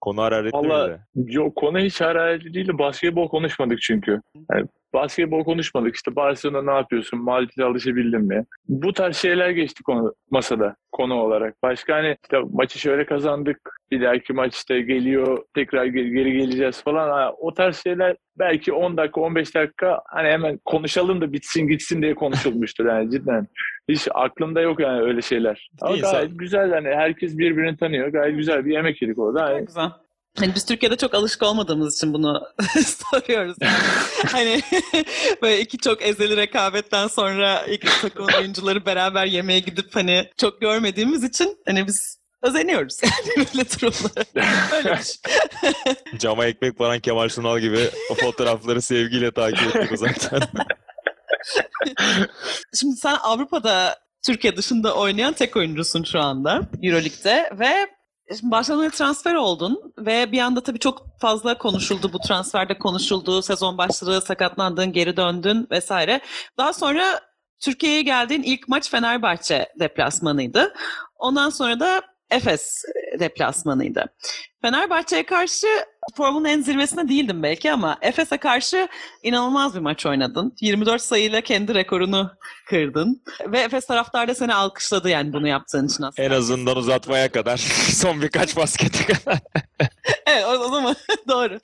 konu hararetli
Vallahi
miydi?
yok konu hiç hararetli değil. Basketbol konuşmadık çünkü. Yani basketbol konuşmadık. İşte Barcelona ne yapıyorsun? Madrid'e alışabildin mi? Bu tarz şeyler geçti konu, masada konu olarak. Başka hani işte maçı şöyle kazandık. Bir dahaki maç işte geliyor. Tekrar geri, geri geleceğiz falan. Ha, o tarz şeyler belki 10 dakika 15 dakika hani hemen konuşalım da bitsin gitsin diye konuşulmuştur yani cidden. Hiç aklımda yok yani öyle şeyler. Ama
İnsan-
gayet güzel hani herkes birbirini tanıyor. Gayet güzel bir yemek yedik orada. Hani
Çok güzel. Hani biz Türkiye'de çok alışık olmadığımız için bunu <laughs> soruyoruz. <laughs> Hani <laughs> böyle iki çok ezeli rekabetten sonra iki takım oyuncuları beraber yemeğe gidip hani çok görmediğimiz için hani biz özeniyoruz yani böyle durumlara. Öyle düşün.
Cama ekmek varan Kemal Sunal gibi o fotoğrafları sevgiyle takip ettik uzaktan.
Şimdi sen Avrupa'da Türkiye dışında oynayan tek oyuncusun şu anda Euroleague'de ve Barcelona'ya transfer oldun ve bir anda tabii çok fazla konuşuldu. Bu transferde konuşuldu. Sezon başladı, sakatlandın, geri döndün vesaire. Daha sonra Türkiye'ye geldiğin ilk maç Fenerbahçe deplasmanıydı. Ondan sonra da Efes deplasmanıydı. Fenerbahçe'ye karşı formun en zirvesinde değildin belki ama Efes'e karşı inanılmaz bir maç oynadın. 24 sayıyla kendi rekorunu kırdın. Ve Efes taraftar da seni alkışladı yani bunu yaptığın için aslında.
En azından uzatmaya kadar. <laughs> Son birkaç baskete kadar.
evet o zaman <laughs> doğru.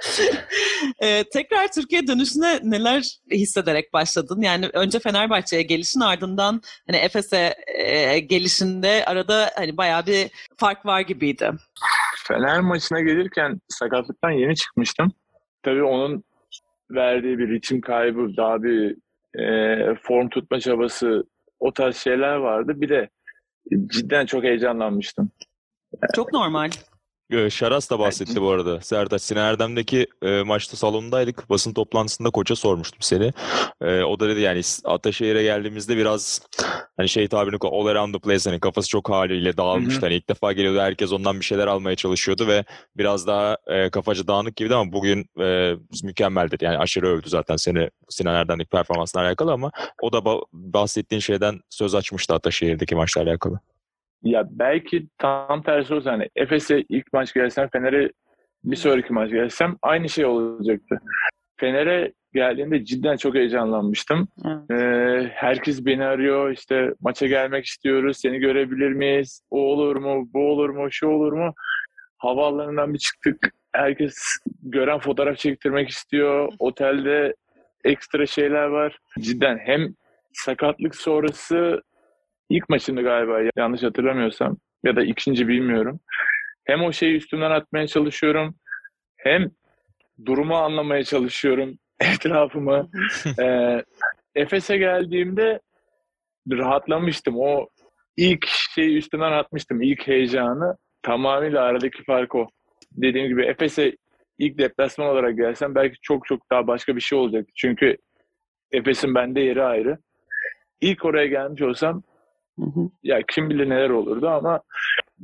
<laughs> ee, tekrar Türkiye dönüşüne neler hissederek başladın? Yani önce Fenerbahçe'ye gelişin ardından hani Efes'e e, gelişinde arada hani bayağı bir fark var gibiydi.
Fener maçına gelirken sakatlıktan yeni çıkmıştım. Tabii onun verdiği bir ritim kaybı, daha bir e, form tutma çabası o tarz şeyler vardı. Bir de cidden çok heyecanlanmıştım.
Çok normal.
Şaras da bahsetti bu arada. Sertaç Sinan Erdem'deki e, maçta salondaydık. Basın toplantısında koça sormuştum seni. E, o da dedi yani Ataşehir'e geldiğimizde biraz hani şey tabirini all around the place hani kafası çok haliyle dağılmıştı. Hani ilk defa geliyordu herkes ondan bir şeyler almaya çalışıyordu ve biraz daha e, kafacı dağınık gibiydi ama bugün e, mükemmel dedi. Yani aşırı övdü zaten seni Sinan Erdem'deki performansla alakalı ama o da ba- bahsettiğin şeyden söz açmıştı Ataşehir'deki maçla alakalı.
Ya belki tam tersi olsa hani Efes'e ilk maç gelsem Fener'e bir sonraki maç gelsem aynı şey olacaktı. Fener'e geldiğinde cidden çok heyecanlanmıştım.
Evet.
Ee, herkes beni arıyor işte maça gelmek istiyoruz seni görebilir miyiz? O olur mu? Bu olur mu? Şu olur mu? Havaalanından bir çıktık. Herkes gören fotoğraf çektirmek istiyor. Otelde ekstra şeyler var. Cidden hem sakatlık sonrası ilk maçında galiba yanlış hatırlamıyorsam ya da ikinci bilmiyorum. Hem o şeyi üstümden atmaya çalışıyorum hem durumu anlamaya çalışıyorum <laughs> etrafımı. ee, Efes'e geldiğimde rahatlamıştım. O ilk şeyi üstümden atmıştım. ilk heyecanı. Tamamıyla aradaki fark o. Dediğim gibi Efes'e ilk deplasman olarak gelsem belki çok çok daha başka bir şey olacaktı. Çünkü Efes'in bende yeri ayrı. İlk oraya gelmiş olsam ya kim bilir neler olurdu ama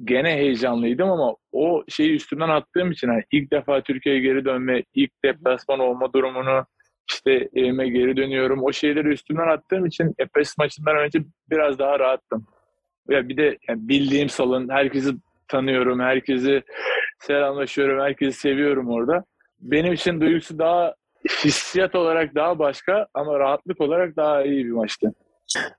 gene heyecanlıydım ama o şeyi üstümden attığım için yani ilk defa Türkiye'ye geri dönme, ilk deplasman olma durumunu işte evime geri dönüyorum. O şeyleri üstümden attığım için Efes maçından önce biraz daha rahattım. Ya bir de yani bildiğim salon, herkesi tanıyorum, herkesi selamlaşıyorum, herkesi seviyorum orada. Benim için duygusu daha hissiyat olarak daha başka ama rahatlık olarak daha iyi bir maçtı.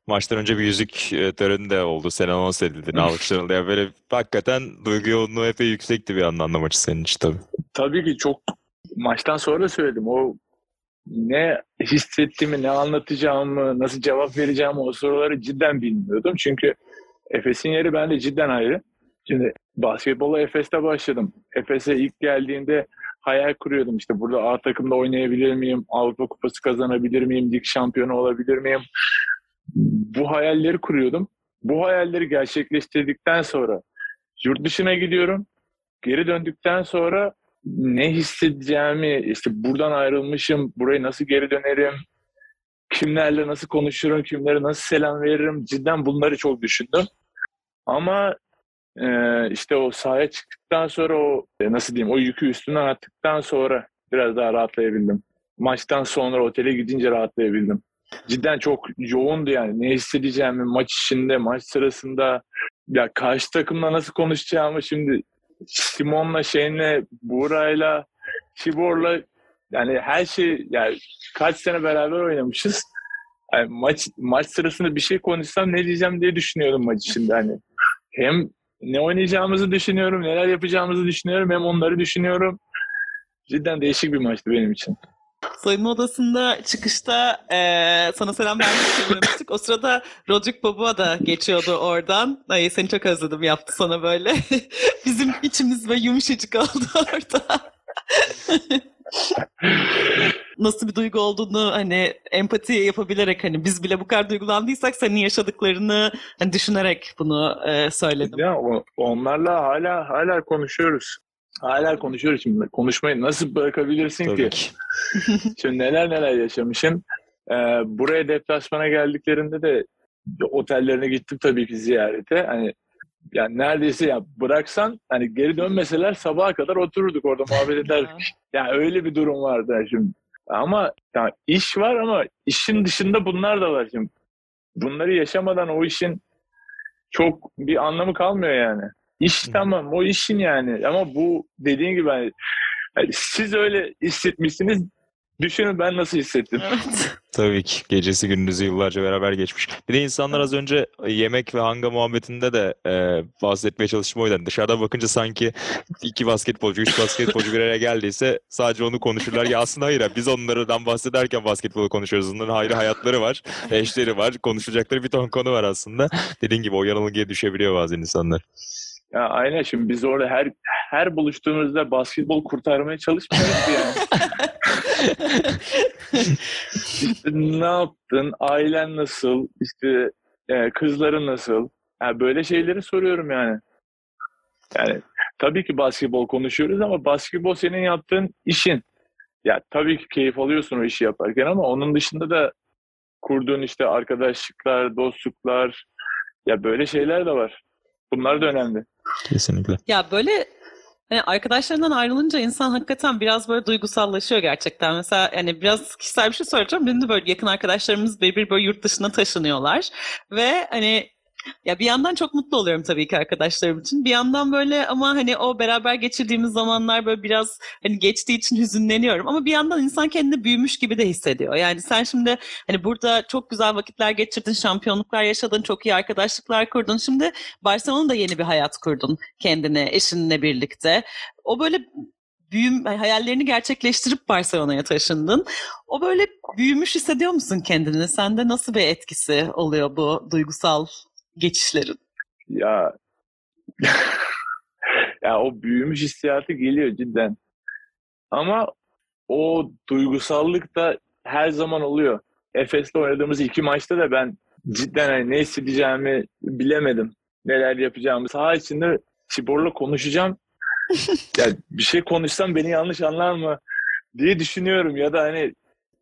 Maçtan önce bir yüzük e, töreni de oldu. Sen anons edildin, alkışlanıldı. Yani böyle hakikaten duygu yoğunluğu epey yüksekti bir yandan da maçı senin için tabii.
Tabii ki çok maçtan sonra söyledim. O ne hissettiğimi, ne anlatacağımı, nasıl cevap vereceğimi o soruları cidden bilmiyordum. Çünkü Efes'in yeri bende cidden ayrı. Şimdi basketbola Efes'te başladım. Efes'e ilk geldiğinde hayal kuruyordum. İşte burada A takımda oynayabilir miyim? Avrupa Kupası kazanabilir miyim? Lig şampiyonu olabilir miyim? Bu hayalleri kuruyordum. Bu hayalleri gerçekleştirdikten sonra yurt dışına gidiyorum. Geri döndükten sonra ne hissedeceğimi, işte buradan ayrılmışım, buraya nasıl geri dönerim, kimlerle nasıl konuşurum, kimlere nasıl selam veririm, cidden bunları çok düşündüm. Ama e, işte o sahaya çıktıktan sonra o e, nasıl diyeyim o yükü üstünden attıktan sonra biraz daha rahatlayabildim. Maçtan sonra otele gidince rahatlayabildim. Cidden çok yoğundu yani. Ne hissedeceğimi maç içinde, maç sırasında ya karşı takımla nasıl konuşacağımı şimdi Simon'la Shane'le, Buğra'yla, Tibor'la yani her şey yani kaç sene beraber oynamışız. Yani maç maç sırasında bir şey konuşsam ne diyeceğim diye düşünüyorum maç içinde hani. Hem ne oynayacağımızı düşünüyorum, neler yapacağımızı düşünüyorum hem onları düşünüyorum. Cidden değişik bir maçtı benim için.
Soyunma odasında çıkışta e, sana selam vermek söylemiştik. O sırada Rodrik Boboa da geçiyordu oradan. Ay seni çok özledim yaptı sana böyle. <laughs> Bizim içimiz ve yumuşacık oldu <laughs> orada. nasıl bir duygu olduğunu hani empati yapabilerek hani biz bile bu kadar duygulandıysak senin yaşadıklarını hani düşünerek bunu e, söyledim.
Ya onlarla hala hala konuşuyoruz. Hala konuşuyoruz şimdi. Konuşmayı nasıl bırakabilirsin
Tabii
ki?
ki. <laughs>
Şimdi neler neler yaşamışım. Ee, buraya deplasmana geldiklerinde de otellerine gittim tabii ki ziyarete. Hani yani neredeyse ya bıraksan hani geri dönmeseler sabaha kadar otururduk orada muhabbet <laughs> ederdik. Yani öyle bir durum vardı şimdi. Ama ya iş var ama işin dışında bunlar da var şimdi. Bunları yaşamadan o işin çok bir anlamı kalmıyor yani. İş tamam o işin yani ama bu dediğin gibi hani, hani siz öyle hissetmişsiniz düşünün ben nasıl hissettim.
Evet. <laughs>
Tabii ki. Gecesi gündüzü yıllarca beraber geçmiş. Bir de insanlar az önce yemek ve hanga muhabbetinde de e, bahsetmeye çalıştım o yüzden. Dışarıdan bakınca sanki iki basketbolcu, üç basketbolcu bir araya geldiyse sadece onu konuşurlar. Ya aslında hayır. Biz onlardan bahsederken basketbolu konuşuyoruz. Onların ayrı hayatları var, eşleri var. Konuşacakları bir ton konu var aslında. Dediğin gibi o yanılgıya düşebiliyor bazı insanlar.
Ya aynen şimdi biz orada her her buluştuğumuzda basketbol kurtarmaya çalışmıyoruz yani. <laughs> işte ne yaptın? Ailen nasıl? İşte e, kızların nasıl? Yani böyle şeyleri soruyorum yani. Yani tabii ki basketbol konuşuyoruz ama basketbol senin yaptığın işin. Ya tabii ki keyif alıyorsun o işi yaparken ama onun dışında da kurduğun işte arkadaşlıklar, dostluklar ya böyle şeyler de var. Bunlar da önemli.
Kesinlikle.
Ya böyle hani arkadaşlarından ayrılınca insan hakikaten biraz böyle duygusallaşıyor gerçekten. Mesela yani biraz kişisel bir şey soracağım. Benim de böyle yakın arkadaşlarımız birbiri böyle yurt dışına taşınıyorlar. Ve hani ya bir yandan çok mutlu oluyorum tabii ki arkadaşlarım için. Bir yandan böyle ama hani o beraber geçirdiğimiz zamanlar böyle biraz hani geçtiği için hüzünleniyorum. Ama bir yandan insan kendini büyümüş gibi de hissediyor. Yani sen şimdi hani burada çok güzel vakitler geçirdin, şampiyonluklar yaşadın, çok iyi arkadaşlıklar kurdun. Şimdi Barcelona'da yeni bir hayat kurdun kendine, eşinle birlikte. O böyle büyüm hayallerini gerçekleştirip Barcelona'ya taşındın. O böyle büyümüş hissediyor musun kendini? Sende nasıl bir etkisi oluyor bu duygusal geçişlerin?
Ya <laughs> ya o büyümüş hissiyatı geliyor cidden. Ama o duygusallık da her zaman oluyor. Efes'le oynadığımız iki maçta da ben cidden hani ne hissedeceğimi bilemedim. Neler yapacağımı. Saha içinde Tibor'la konuşacağım. <laughs> ya bir şey konuşsam beni yanlış anlar mı diye düşünüyorum ya da hani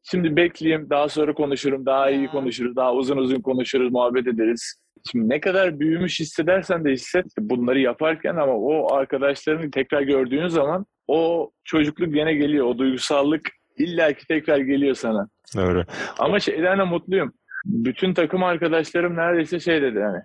şimdi bekleyeyim daha sonra konuşurum daha iyi konuşuruz daha uzun uzun konuşuruz muhabbet ederiz. Şimdi ne kadar büyümüş hissedersen de hisset bunları yaparken ama o arkadaşlarını tekrar gördüğün zaman o çocukluk gene geliyor. O duygusallık illaki tekrar geliyor sana.
Doğru.
Ama şeyden de mutluyum. Bütün takım arkadaşlarım neredeyse şey dedi yani.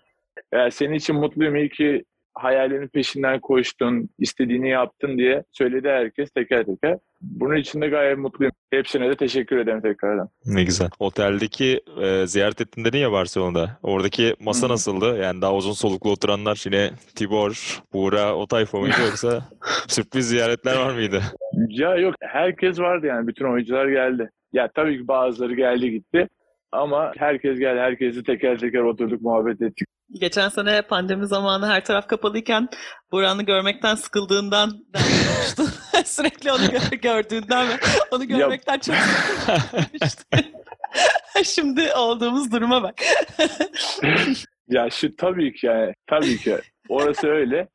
Ya senin için mutluyum iyi ki hayalinin peşinden koştun, istediğini yaptın diye söyledi herkes teker teker. Bunun için de gayet mutluyum. Hepsine de teşekkür ederim tekrardan.
Ne güzel. Oteldeki e, ziyaret ettin dedin ya Barcelona'da. Oradaki masa
Hı.
nasıldı? Yani daha uzun soluklu oturanlar yine Tibor, Buğra o tayfa mıydı yoksa <laughs> sürpriz ziyaretler var mıydı?
Ya yok herkes vardı yani bütün oyuncular geldi. Ya tabii ki bazıları geldi gitti. Ama herkes geldi. Herkesi teker teker oturduk muhabbet ettik.
Geçen sene pandemi zamanı her taraf kapalıyken Buran'ı görmekten sıkıldığından denmişti. <laughs> Sürekli onu gör- gördüğünden ve onu görmekten çok sıkılmıştı. <laughs> Şimdi olduğumuz duruma bak. <laughs>
Ya şu tabii ki yani tabii ki orası öyle.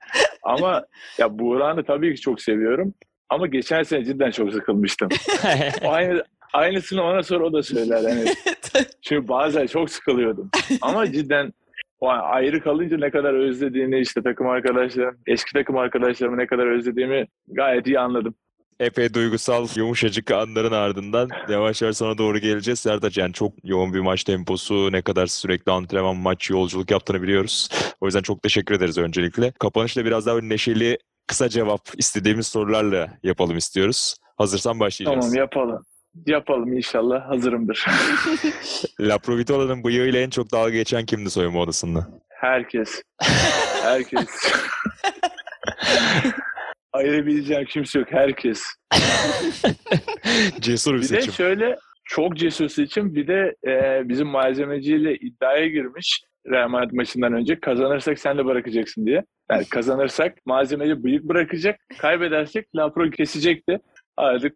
Ama ya Buğra'nı tabii ki çok seviyorum. Ama geçen sene cidden çok sıkılmıştım. Aynı aynısını ona sor o da söyler. Yani çünkü bazen çok sıkılıyordum. Ama <laughs> cidden o ayrı kalınca ne kadar özlediğini işte takım arkadaşlarım, eski takım arkadaşlarımı ne kadar özlediğimi gayet iyi anladım.
Epey duygusal, yumuşacık anların ardından yavaş yavaş sana doğru geleceğiz. Sertaç yani çok yoğun bir maç temposu, ne kadar sürekli antrenman, maç, yolculuk yaptığını biliyoruz. O yüzden çok teşekkür ederiz öncelikle. Kapanışta biraz daha böyle neşeli, kısa cevap istediğimiz sorularla yapalım istiyoruz. Hazırsan başlayacağız.
Tamam yapalım. Yapalım inşallah hazırımdır. <laughs>
La Provitola'nın bıyığıyla en çok dalga geçen kimdi soyunma odasında?
Herkes. Herkes. <laughs> Ayırabileceğim kimse yok. Herkes.
Cesur bir
Bir de
seçim.
şöyle çok cesur seçim. Bir de e, bizim malzemeciyle iddiaya girmiş Real Madrid maçından önce. Kazanırsak sen de bırakacaksın diye. Yani kazanırsak malzemeci bıyık bırakacak. Kaybedersek Lapro kesecekti. Artık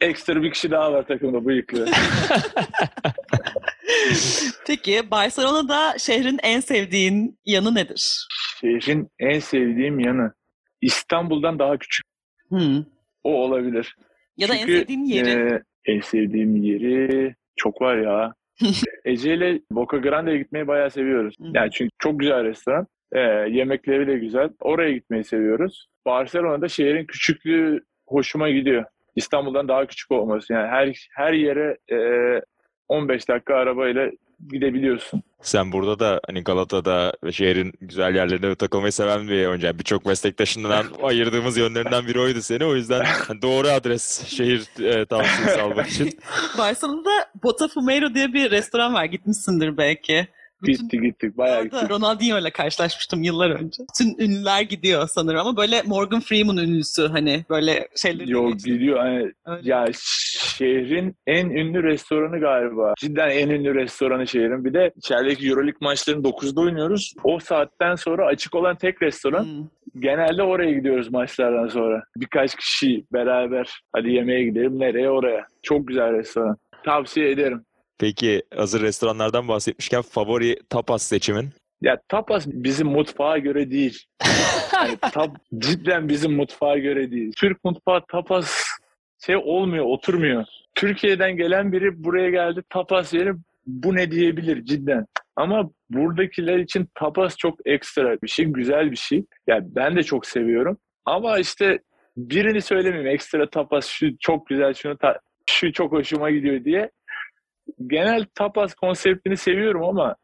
Ekstra bir kişi daha var takımda bıyıklı. <laughs>
Peki Barcelona'da şehrin en sevdiğin yanı nedir?
Şehrin en sevdiğim yanı İstanbul'dan daha küçük.
Hmm.
O olabilir.
Ya da
Çünkü,
en sevdiğin yeri.
e, en sevdiğim yeri çok var ya. <laughs> Ece ile Boca Grande'ye gitmeyi bayağı seviyoruz. Yani çünkü çok güzel restoran. E, yemekleri de güzel. Oraya gitmeyi seviyoruz. Barcelona'da şehrin küçüklüğü hoşuma gidiyor. İstanbul'dan daha küçük olması. Yani her her yere e, 15 dakika arabayla gidebiliyorsun.
Sen burada da hani Galata'da ve şehrin güzel yerlerinde takılmayı seven bir. Yani Birçok meslektaşından <laughs> ayırdığımız yönlerinden biri oydu seni. O yüzden hani doğru adres şehir e, tavsiyesi almak için. <laughs>
Barcelona'da Botafumeiro diye bir restoran var. Gitmişsindir belki. Bütün
Gittik bayağı gittik.
Ronaldinho ile karşılaşmıştım yıllar önce. Bütün ünlüler gidiyor sanırım ama böyle Morgan Freeman ünlüsü hani böyle şeyleri
Yok
geçti.
gidiyor. Hani,
Öyle.
ya şehrin en ünlü restoranı galiba. Cidden en ünlü restoranı şehrin. Bir de içerideki Euroleague maçlarını 9'da oynuyoruz. O saatten sonra açık olan tek restoran.
Hmm.
Genelde oraya gidiyoruz maçlardan sonra. Birkaç kişi beraber hadi yemeğe gidelim. Nereye? Oraya. Çok güzel restoran. Tavsiye ederim.
Peki hazır restoranlardan bahsetmişken favori tapas seçimin?
Ya tapas bizim mutfağa göre değil. Yani <laughs> tap, cidden bizim mutfağa göre değil. Türk mutfağı tapas şey olmuyor, oturmuyor. Türkiye'den gelen biri buraya geldi tapas yerim bu ne diyebilir cidden. Ama buradakiler için tapas çok ekstra bir şey, güzel bir şey. Yani ben de çok seviyorum. Ama işte birini söylemeyeyim ekstra tapas şu çok güzel şunu ta- şu çok hoşuma gidiyor diye. Genel tapas konseptini seviyorum ama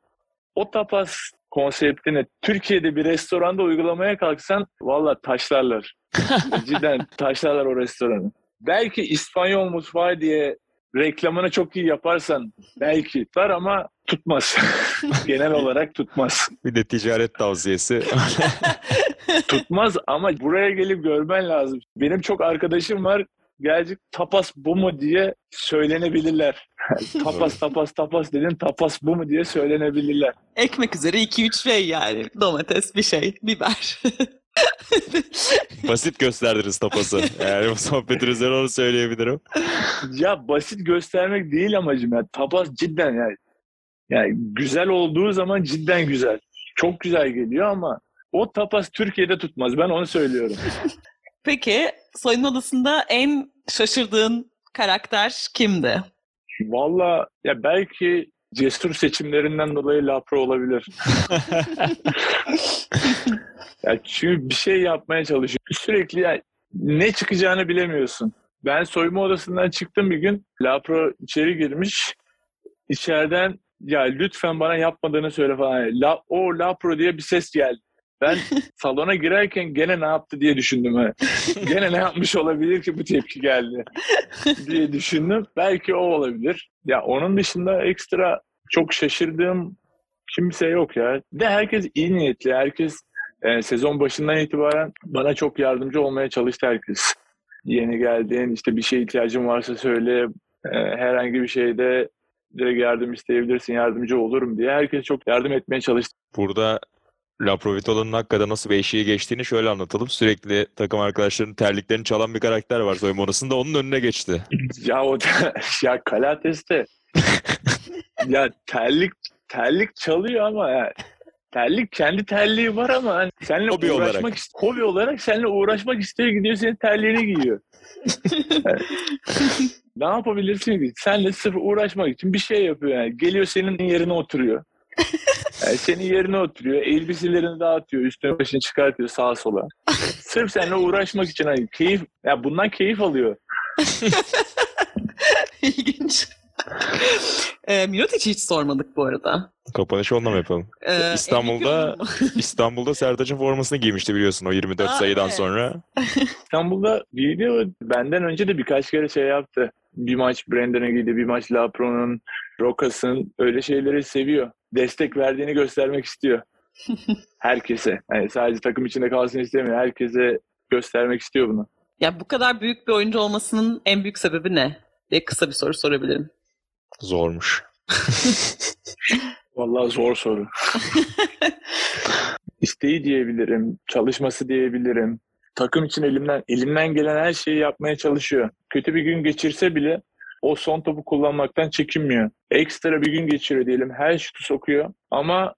o tapas konseptini Türkiye'de bir restoranda uygulamaya kalksan valla taşlarlar. <laughs> Cidden taşlarlar o restoranı. Belki İspanyol mutfağı diye reklamını çok iyi yaparsan belki tutar ama tutmaz. <laughs> Genel olarak tutmaz.
Bir de ticaret tavsiyesi. <laughs>
Tutmaz ama buraya gelip görmen lazım. Benim çok arkadaşım var. Gelecek tapas bu mu diye söylenebilirler. <laughs> tapas tapas tapas dedin tapas bu mu diye söylenebilirler.
Ekmek üzeri 2-3 şey yani. Domates bir şey, biber. <laughs>
Basit gösterdiniz tapası. Yani bu sohbetin üzerine onu söyleyebilirim.
Ya basit göstermek değil amacım ya. Tapas cidden yani. Yani güzel olduğu zaman cidden güzel. Çok güzel geliyor ama o tapas Türkiye'de tutmaz. Ben onu söylüyorum.
Peki soyunma odasında en şaşırdığın karakter kimdi?
Valla ya belki cesur seçimlerinden dolayı Lapro olabilir. <laughs> Ya çünkü bir şey yapmaya çalışıyor. Sürekli ya ne çıkacağını bilemiyorsun. Ben soyunma odasından çıktım bir gün. Lapro içeri girmiş. İçeriden ya lütfen bana yapmadığını söyle falan. La, o Lapro diye bir ses geldi. Ben <laughs> salona girerken gene ne yaptı diye düşündüm. ha. Gene ne yapmış olabilir ki bu tepki geldi diye düşündüm. Belki o olabilir. Ya onun dışında ekstra çok şaşırdığım kimse yok ya. De herkes iyi niyetli. Herkes e, sezon başından itibaren bana çok yardımcı olmaya çalıştı herkes. Yeni geldin, işte bir şey ihtiyacın varsa söyle, e, herhangi bir şeyde direkt yardım isteyebilirsin, yardımcı olurum diye. Herkes çok yardım etmeye çalıştı.
Burada La Provitola'nın hakikaten nasıl bir eşiği geçtiğini şöyle anlatalım. Sürekli takım arkadaşlarının terliklerini çalan bir karakter var soyunma odasında. Onun önüne geçti. <laughs>
Ya o da, ya Kalates'te <laughs> ya terlik terlik çalıyor ama ya terlik kendi terliği var ama hani seninle
Hobi
uğraşmak
olarak.
ist- hobi olarak seninle uğraşmak istiyor gidiyor senin terliğini giyiyor. Yani <laughs> ne yapabilirsin ki? Senle sırf uğraşmak için bir şey yapıyor yani. Geliyor senin yerine oturuyor. Yani senin yerine oturuyor. Elbiselerini dağıtıyor. Üstüne başını çıkartıyor sağa sola. <laughs> Sırf seninle uğraşmak için hani keyif, ya bundan keyif alıyor. <laughs>
İlginç. e, Mirotic'i hiç sormadık bu arada.
Kapanışı onunla mı yapalım?
E,
İstanbul'da-? <laughs> İstanbul'da Sertaç'ın formasını giymişti biliyorsun o 24
Aa,
sayıdan
evet.
sonra.
İstanbul'da giydi benden önce de birkaç kere şey yaptı. Bir maç Brandon'a giydi, bir maç Lapro'nun, Rokas'ın öyle şeyleri seviyor. Destek verdiğini göstermek istiyor. <laughs> Herkese. Yani sadece takım içinde kalsın istemiyor. Herkese göstermek istiyor bunu.
ya bu kadar büyük bir oyuncu olmasının en büyük sebebi ne? diye kısa bir soru sorabilirim.
Zormuş. <laughs>
Vallahi zor soru. <laughs> İsteği diyebilirim, çalışması diyebilirim, takım için elimden elimden gelen her şeyi yapmaya çalışıyor. Kötü bir gün geçirse bile o son topu kullanmaktan çekinmiyor. Ekstra bir gün geçiriyor diyelim. Her şutu sokuyor ama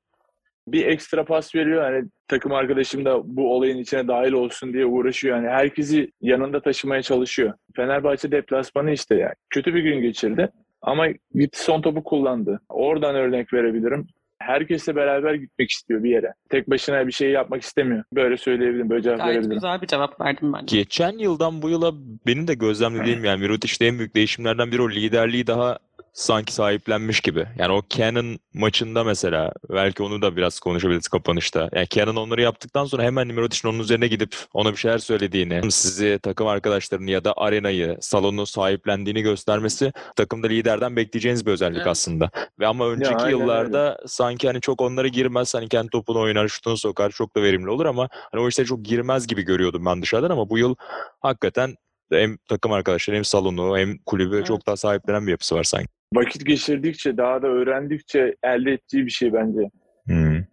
bir ekstra pas veriyor. Hani takım arkadaşım da bu olayın içine dahil olsun diye uğraşıyor. Yani herkesi yanında taşımaya çalışıyor. Fenerbahçe deplasmanı işte yani. Kötü bir gün geçirdi ama gitti son topu kullandı. Oradan örnek verebilirim herkesle beraber gitmek istiyor bir yere. Tek başına bir şey yapmak istemiyor. Böyle söyleyebilirim, böyle cevap
Gayet
verebilirim.
güzel bir cevap verdim ben.
Geçen yıldan bu yıla benim de gözlemlediğim yani Mirotic'te en büyük değişimlerden biri o liderliği daha sanki sahiplenmiş gibi. Yani o Canon maçında mesela belki onu da biraz konuşabiliriz kapanışta. Yani Canon onları yaptıktan sonra hemen Mirotic'in onun üzerine gidip ona bir şeyler söylediğini, sizi takım arkadaşlarını ya da arenayı, salonu sahiplendiğini göstermesi takımda liderden bekleyeceğiniz bir özellik
Evet.
aslında. Ve ama önceki
aynen
yıllarda sanki hani çok onlara girmez, hani kendi topunu oynar, şutunu sokar, çok da verimli olur ama hani o işlere çok girmez gibi görüyordum ben dışarıdan ama bu yıl hakikaten hem takım arkadaşları hem salonu hem kulübü
Evet.
çok daha sahiplenen bir yapısı var sanki.
Vakit geçirdikçe, daha da öğrendikçe elde ettiği bir şey bence.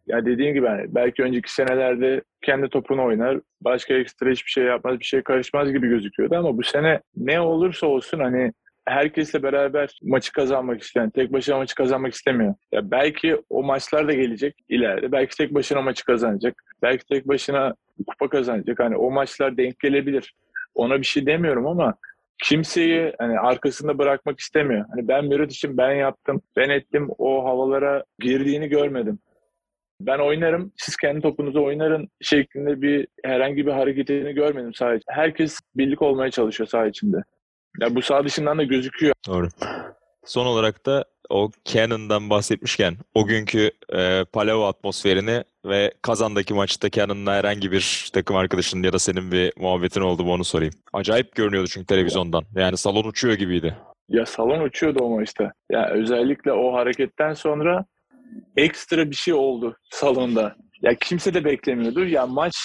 Ya dediğim gibi hani belki önceki senelerde kendi topunu oynar, başka ekstra hiçbir şey yapmaz, bir şey karışmaz gibi gözüküyordu ama bu sene ne olursa olsun hani herkesle beraber maçı kazanmak isteyen, tek başına maçı kazanmak istemiyor. Ya belki o maçlar da gelecek ileride. Belki tek başına maçı kazanacak. Belki tek başına kupa kazanacak. Hani o maçlar denk gelebilir. Ona bir şey demiyorum ama kimseyi hani arkasında bırakmak istemiyor. Hani ben Mirat için ben yaptım, ben ettim o havalara girdiğini görmedim. Ben oynarım, siz kendi topunuzu oynarın şeklinde bir herhangi bir hareketini görmedim sadece. Herkes birlik olmaya çalışıyor saha içinde. Ya bu saha dışından da gözüküyor.
Doğru. Son olarak da o Cannon'dan bahsetmişken o günkü e, Palau atmosferini ve Kazan'daki maçta Cannon'la herhangi bir takım arkadaşının ya da senin bir muhabbetin oldu mu onu sorayım. Acayip görünüyordu çünkü televizyondan. Yani salon uçuyor gibiydi.
Ya salon uçuyordu o maçta. Ya özellikle o hareketten sonra ekstra bir şey oldu salonda. Ya kimse de beklemiyordu. Ya maç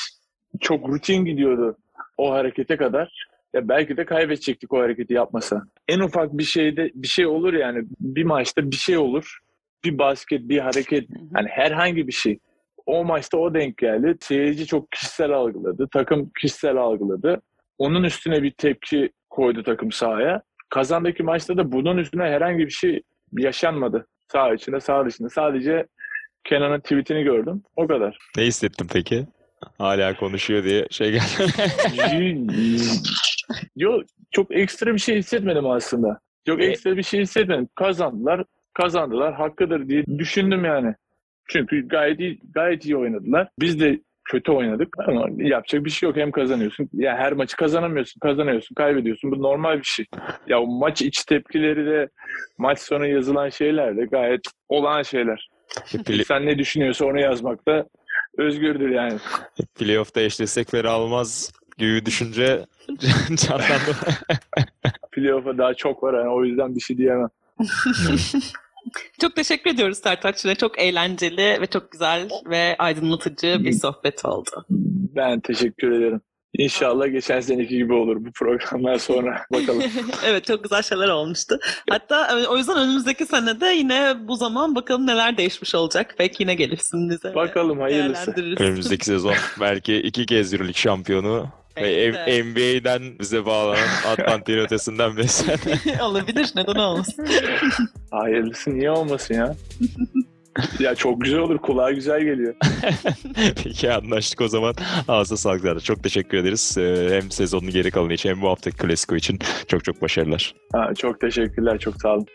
çok rutin gidiyordu o harekete kadar. Ya belki de kaybedecektik o hareketi yapmasa. En ufak bir şeyde bir şey olur yani bir maçta bir şey olur. Bir basket, bir hareket, hani herhangi bir şey. O maçta o denk geldi. Seyirci çok kişisel algıladı. Takım kişisel algıladı. Onun üstüne bir tepki koydu takım sahaya. Kazandaki maçta da bunun üstüne herhangi bir şey yaşanmadı. Sağ içinde, sağ dışında. Sadece Kenan'ın tweetini gördüm. O kadar.
Ne hissettin peki? Hala konuşuyor diye şey geldi.
Yok çok ekstra bir şey hissetmedim aslında. Çok
E-
ekstra bir şey hissetmedim. Kazandılar, kazandılar, hakkıdır diye düşündüm yani. Çünkü gayet iyi, gayet iyi oynadılar. Biz de kötü oynadık ama yapacak bir şey yok. Hem kazanıyorsun. Ya her maçı kazanamıyorsun, kazanıyorsun, kaybediyorsun. Bu normal bir şey. Ya maç iç tepkileri de maç sonu yazılan şeyler de gayet olağan şeyler.
Play-
Sen ne düşünüyorsa onu yazmak da özgürdür yani.
Playoff'ta eşleşsek fena olmaz gibi düşünce <laughs> canlandı. <laughs>
Playoff'a daha çok var yani o yüzden bir şey diyemem. <laughs>
Çok teşekkür ediyoruz Sertaç'la. Çok eğlenceli ve çok güzel ve aydınlatıcı bir sohbet oldu.
Ben teşekkür ederim. İnşallah geçen seneki gibi olur bu programlar sonra. Bakalım.
evet çok güzel şeyler olmuştu. Hatta o yüzden önümüzdeki senede yine bu zaman bakalım neler değişmiş olacak. Belki yine gelirsin bize.
Bakalım hayırlısı.
Önümüzdeki sezon belki iki kez Euroleague şampiyonu ve
de.
NBA'den bize bağlanan <laughs> Atlantik'in ötesinden beslenen. <laughs>
Olabilir neden olmasın. <laughs>
Hayırlısı niye olmasın ya? ya çok güzel olur. Kulağa güzel geliyor.
Peki anlaştık o zaman. Ağzına sağlık zaten. Çok teşekkür ederiz. Ee, Hem sezonun geri kalanı için hem bu haftaki Klasiko için çok çok başarılar.
Ha, çok teşekkürler. Çok sağ olun.